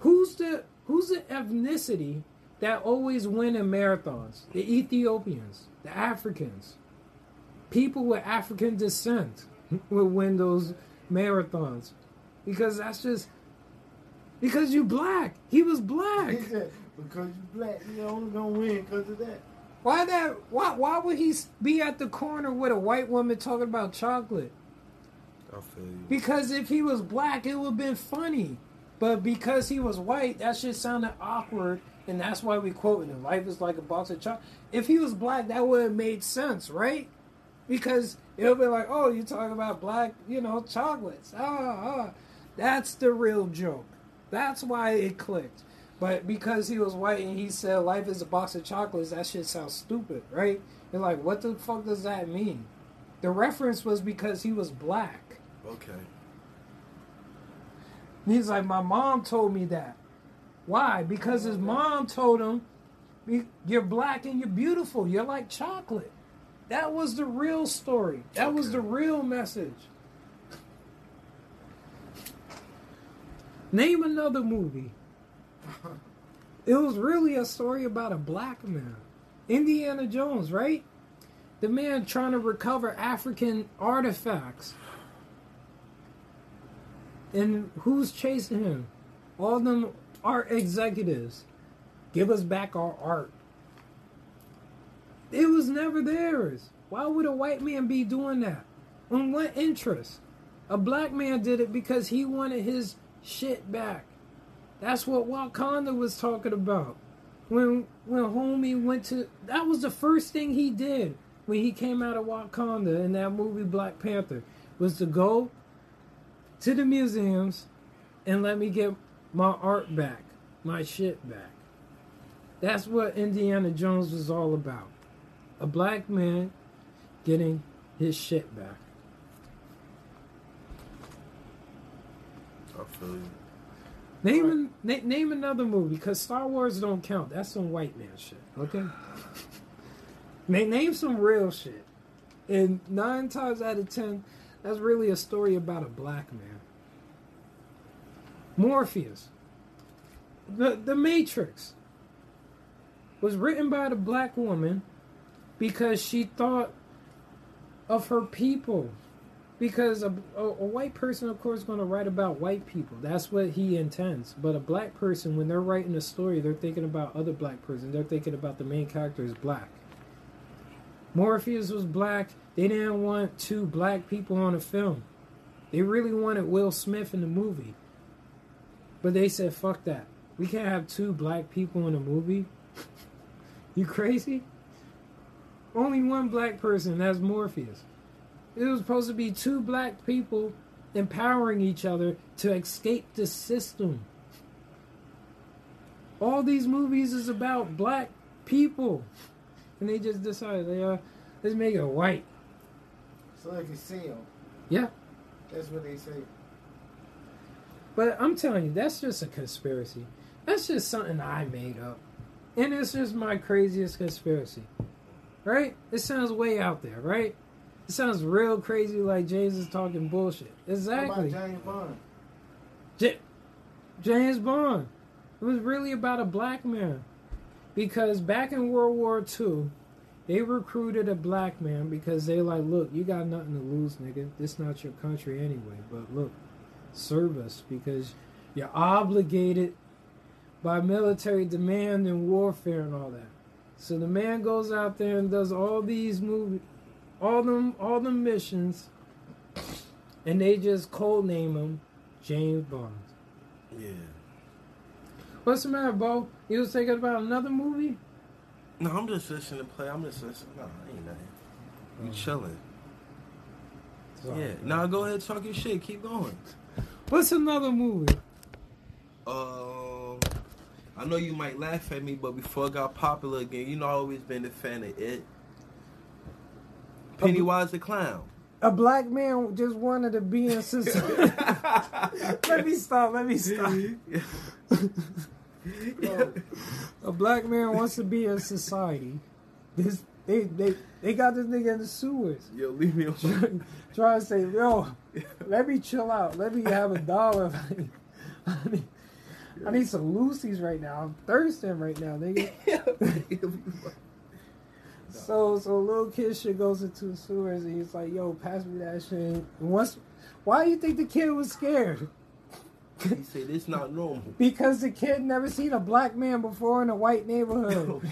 A: Who's the who's the ethnicity that always win in marathons? The Ethiopians, the Africans. People with African descent *laughs* will win those marathons. Because that's just because you black. He was black.
B: He *laughs* said because you black, you only gonna win because of that.
A: Why that why why would he be at the corner with a white woman talking about chocolate? Because if he was black, it would have been funny. But because he was white, that shit sounded awkward, and that's why we quoted him. Life is like a box of chocolate. If he was black, that would have made sense, right? Because it would be like, oh, you talking about black, you know, chocolates. Ah, ah. That's the real joke. That's why it clicked. But because he was white and he said life is a box of chocolates, that shit sounds stupid, right? You're like, what the fuck does that mean? The reference was because he was black.
C: Okay.
A: And He's like, my mom told me that. Why? Because his mom told him, "You- you're black and you're beautiful. You're like chocolate. That was the real story. That was the real message. Name another movie. *laughs* It was really a story about a black man. Indiana Jones, right? The man trying to recover African artifacts. And who's chasing him? All them art executives. Give us back our art. It was never theirs. Why would a white man be doing that? On what interest? A black man did it because he wanted his shit back. That's what Wakanda was talking about. When when homie went to that was the first thing he did when he came out of Wakanda in that movie Black Panther was to go to the museums and let me get my art back, my shit back. That's what Indiana Jones was all about. A black man getting his shit back.
C: I feel you.
A: Name an, na- name another movie because Star Wars don't count. That's some white man shit. Okay. *laughs* Na- name some real shit. And nine times out of ten, that's really a story about a black man. Morpheus. The The Matrix was written by the black woman because she thought of her people. Because a, a, a white person of course going to write about white people. That's what he intends. But a black person when they're writing a story they're thinking about other black person they're thinking about the main character is black. Morpheus was black. They didn't want two black people on a film. They really wanted will smith in the movie but they said fuck that We can't have two black people in a movie. *laughs* you crazy? Only one black person. That's Morpheus. It was supposed to be two black people empowering each other to escape the system. All these movies is about black people, and they just decided, they, uh, let's make it white.
B: So they can see him.
A: Yeah.
B: That's what they say.
A: But I'm telling you, that's just a conspiracy. That's just something I made up. And it's just my craziest conspiracy. Right? It sounds way out there, right? It sounds real crazy like James is talking bullshit. Exactly.
B: about James Bond?
A: J- James Bond. It was really about a black man. Because back in World War II, they recruited a black man because they like, look, you got nothing to lose, nigga. This not your country anyway. But look, serve us because you're obligated by military demand and warfare and all that. So the man goes out there and does all these movies, all them, all the missions, and they just code name him James Bond.
C: Yeah.
A: What's the matter, Bo? You was thinking about another movie?
C: No, I'm just listening to play. I'm just listening. No, ain't nothing. You
A: Mm.
C: chilling.
A: Sorry.
C: Yeah. Now go ahead, talk your shit. Keep going.
A: What's another movie?
C: Um, I know you might laugh at me, but before it got popular again, you know I always been a fan of it. Pennywise the clown.
A: A black man just wanted to be in *laughs* society. *laughs* let me stop. Let me stop. *laughs* A black man wants to be in society. This they they they got this nigga in the sewers.
C: Yo, leave me alone.
A: Trying to say, yo, *laughs* let me chill out. Let me have a dollar. I *laughs* need, I need some Lucy's right now. I'm thirsting right now, nigga. *laughs* So so little kid shit goes into the sewers and he's like, yo, pass me that shit. And once why do you think the kid was scared?
C: he said it's not normal.
A: Because the kid never seen a black man before in a white neighborhood.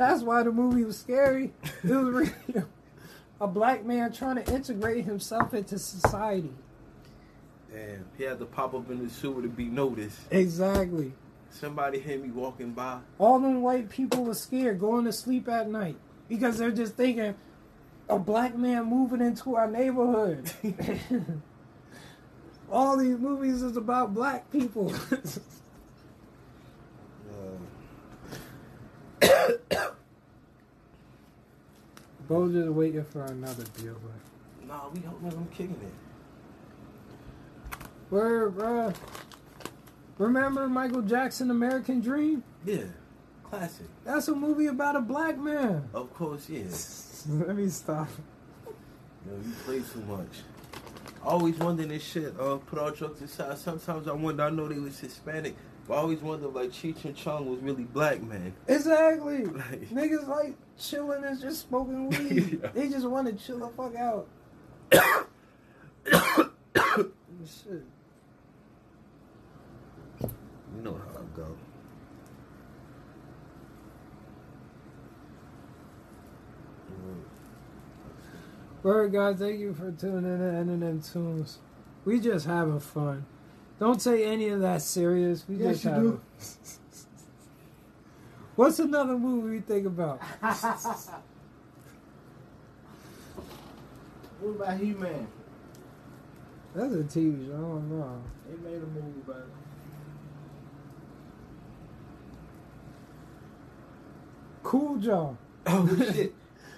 A: That's why the movie was scary. It was really *laughs* a black man trying to integrate himself into society.
C: Damn, he had to pop up in the sewer to be noticed.
A: Exactly.
C: Somebody hit me walking by.
A: All them white people were scared going to sleep at night because they're just thinking a black man moving into our neighborhood. *laughs* All these movies is about black people. *laughs* Uh, Bo just waiting for another deal, but
C: Nah, we don't know I'm kicking it.
A: where, bruh? Remember Michael Jackson, American Dream?
C: Yeah, classic.
A: That's a movie about a black man.
C: Of course, yeah. *laughs*
A: Let me stop.
C: Yo, you play too much. I always wonder this shit. Uh, put all jokes aside. Sometimes I wonder. I know they was Hispanic, but I always wonder like Cheech and Chong was really black man.
A: Exactly. *laughs*
C: Like-
A: Niggas like chilling and just smoking *laughs* weed.
C: Yeah.
A: They just want to chill the fuck out. *coughs* *coughs* Shit.
C: You know how I go. Mm.
A: Word, guys, thank you for tuning in to N&M Tunes. We just having fun. Don't say any of that serious. We
B: Yes,
A: just having. *laughs*
B: do.
A: What's another movie we think about? *laughs*
B: What about He Man?
A: That's a TV show. I don't know.
B: They made a movie about it.
A: Cujo.
C: Oh *laughs* shit!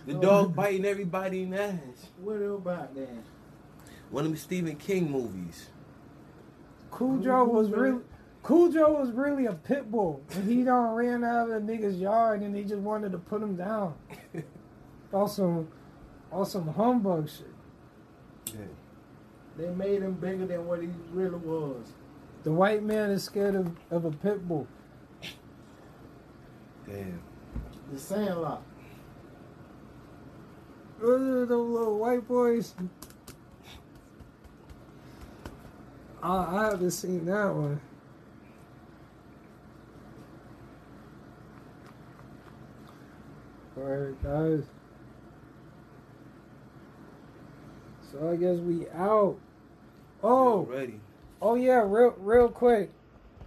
C: The dog biting everybody in the ass.
B: What about that?
C: One of them Stephen King movies.
A: Cool
B: Who-
A: Joe was
B: was
A: really. Cujo was really a pit bull. And he done ran out of the nigga's yard and they just wanted to put him down. *laughs* Also, on some humbug shit.
C: Yeah.
B: They made him bigger than what he really was.
A: The white man is scared of, of a pit bull.
C: Damn.
B: The Sandlot.
A: Those are the little white boys. I, I haven't seen that one. Alright, guys. So I guess we out. Oh,
C: Ready.
A: Oh yeah, real real quick.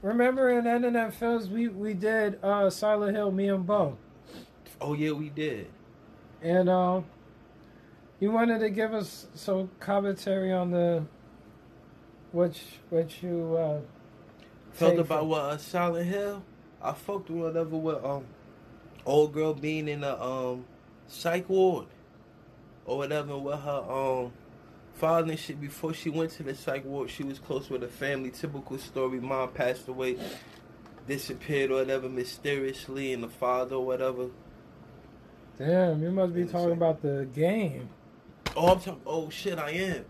A: Remember in Internet Films we we did uh Silent Hill, me and Bo,
C: Oh yeah, we did.
A: and um, you wanted to give us some commentary on the what you- what you uh
C: Felt about
A: from-
C: what uh, Silent Hill. I fucked whatever with um old girl being in the um psych ward or whatever with her um father and shit before she went to the psych ward she was close with her family typical story mom passed away disappeared or whatever mysteriously and the father or whatever
A: Damn, you must be
C: the
A: talking about the game.
C: oh I'm talking oh shit I am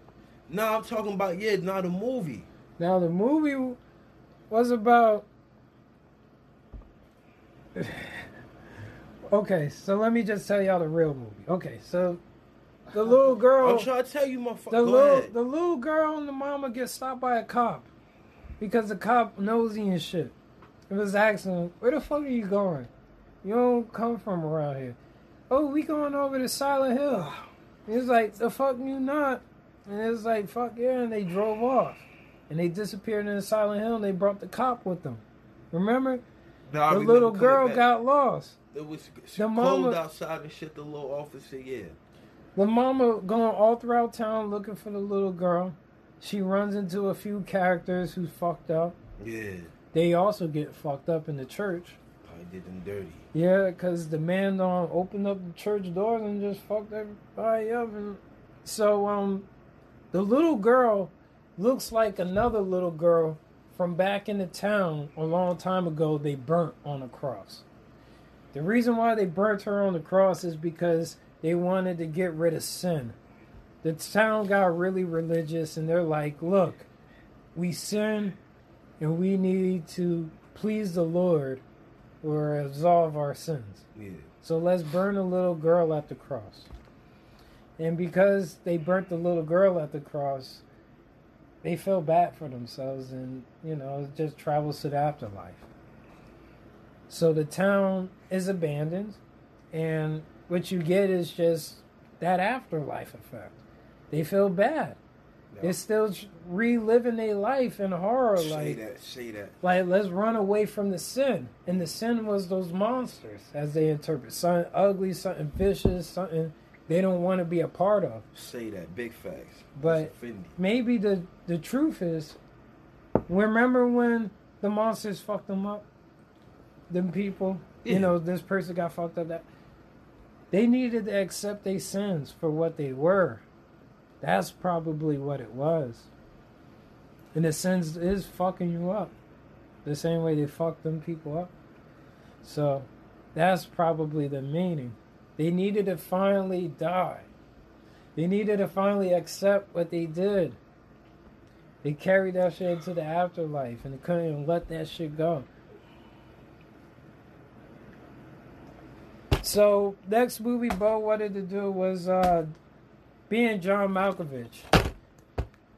C: no I'm talking about yeah not a movie
A: Now the movie was about. Okay, so let me just tell y'all the real movie. Okay, so the little girl,
C: I'm trying to tell you motherfucker
A: the little,
C: ahead
A: the little girl and the mama get stopped by a cop because the cop nosy and shit. It was asking, "Where the fuck are you going? You don't come from around here." Oh, we going over to Silent Hill. *sighs* He was like, "The fuck you not?" And it was like, "Fuck yeah!" And they drove off, and they disappeared in Silent Hill. and They brought the cop with them. Remember,
C: No,
A: the little girl got lost.
C: It was
A: the
C: cold
A: mama-
C: outside and shit the little officer yeah
A: The mama going all throughout town looking for the little girl. She runs into a few characters who's fucked up.
C: yeah
A: They also get fucked up in the church.
C: I did them dirty
A: Yeah, because the man don't open up the church doors and just fucked everybody up. And so, um, the little girl looks like another little girl from back in the town a long time ago. They burnt on a cross. The reason why they burnt her on the cross is because they wanted to get rid of sin. The town got really religious, and they're like, "Look, we sin, and we need to please the Lord." or absolve our sins.
C: yeah
A: So let's burn a little girl at the cross. And because they burnt the little girl at the cross, they feel bad for themselves and, you know, it just travels to the afterlife. So the town is abandoned, and what you get is just that afterlife effect. They feel bad. They're still reliving their life in horror.
C: say
A: like,
C: that say that.
A: like let's run away from the sin. And the sin was those monsters as they interpret. Something ugly something vicious something they don't want to be a part of.
C: Say that big facts.
A: But- maybe the the truth is remember when the monsters fucked them up them people.
C: Yeah.
A: you know this person got fucked up that they needed to accept their sins for what they were. That's probably what it was. And the sins is fucking you up. The same way they fucked them people up. So that's probably the meaning. They needed to finally die. They needed to finally accept what they did. They carried that shit into the afterlife and they couldn't even let that shit go So next movie Bo wanted to do was uh, being John Malkovich.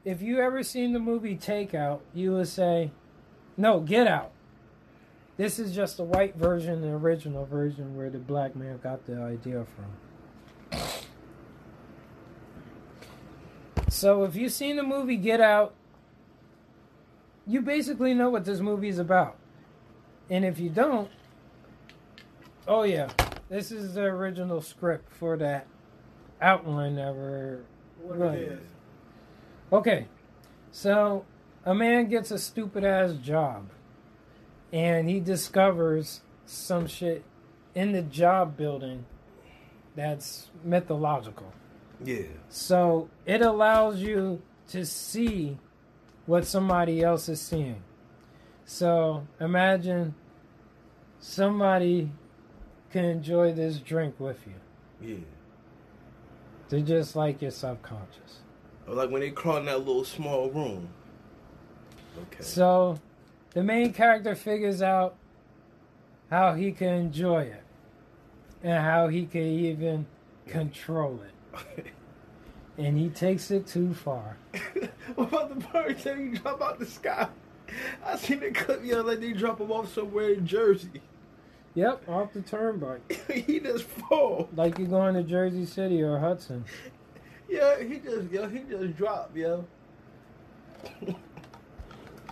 A: If you ever seen the movie Takeout, you would say, "No, Get Out." This is just the white version, the original version, where the black man got the idea from. So if you've seen the movie Get Out, you basically know what this movie is about. And if you don't, oh yeah, this is the original script for that outline that we're
B: What it is.
A: Okay, so a man gets a stupid ass job, and he discovers some shit in the job building that's mythological.
C: Yeah.
A: So it allows you to see what somebody else is seeing. So imagine somebody can enjoy this drink with you.
C: Yeah.
A: They're just like your subconscious.
C: Or like when they crawl in that little small room. Okay.
A: So the main character figures out how he can enjoy it and how he can even control it. *laughs* And he takes it too far. *laughs*
C: what about the birds that you drop out the sky? I seen the clip, yo, like they drop him off somewhere in Jersey.
A: Yep, off the turnpike. *laughs*
C: he just fall.
A: Like you're going to Jersey City or Hudson.
C: Yeah, he just, yo, he just dropped, yo. *laughs*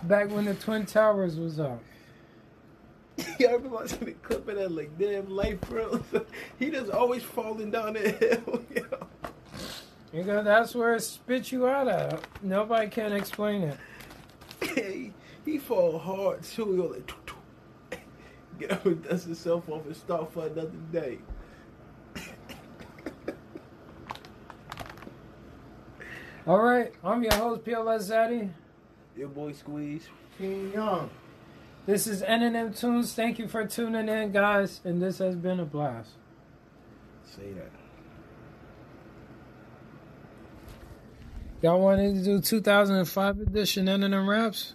A: Back when the Twin Towers was up. *laughs*
C: Yeah, I remember watching the clip of that, like, damn life, bro. he just always falling down the hill. yo.
A: Because that's where it spits you out at. Nobody can explain it.
C: he, he fall hard too. Go like. *laughs* get up and dust yourself off and start for another day. *laughs*
A: All right, I'm your host, PLS Zaddy.
C: Your boy Squeeze.
B: King Young.
A: This is NNM Tunes. Thank you for tuning in, guys. And this has been a blast.
C: Say that.
A: Y'all wanted to do 2005 edition NNM Raps?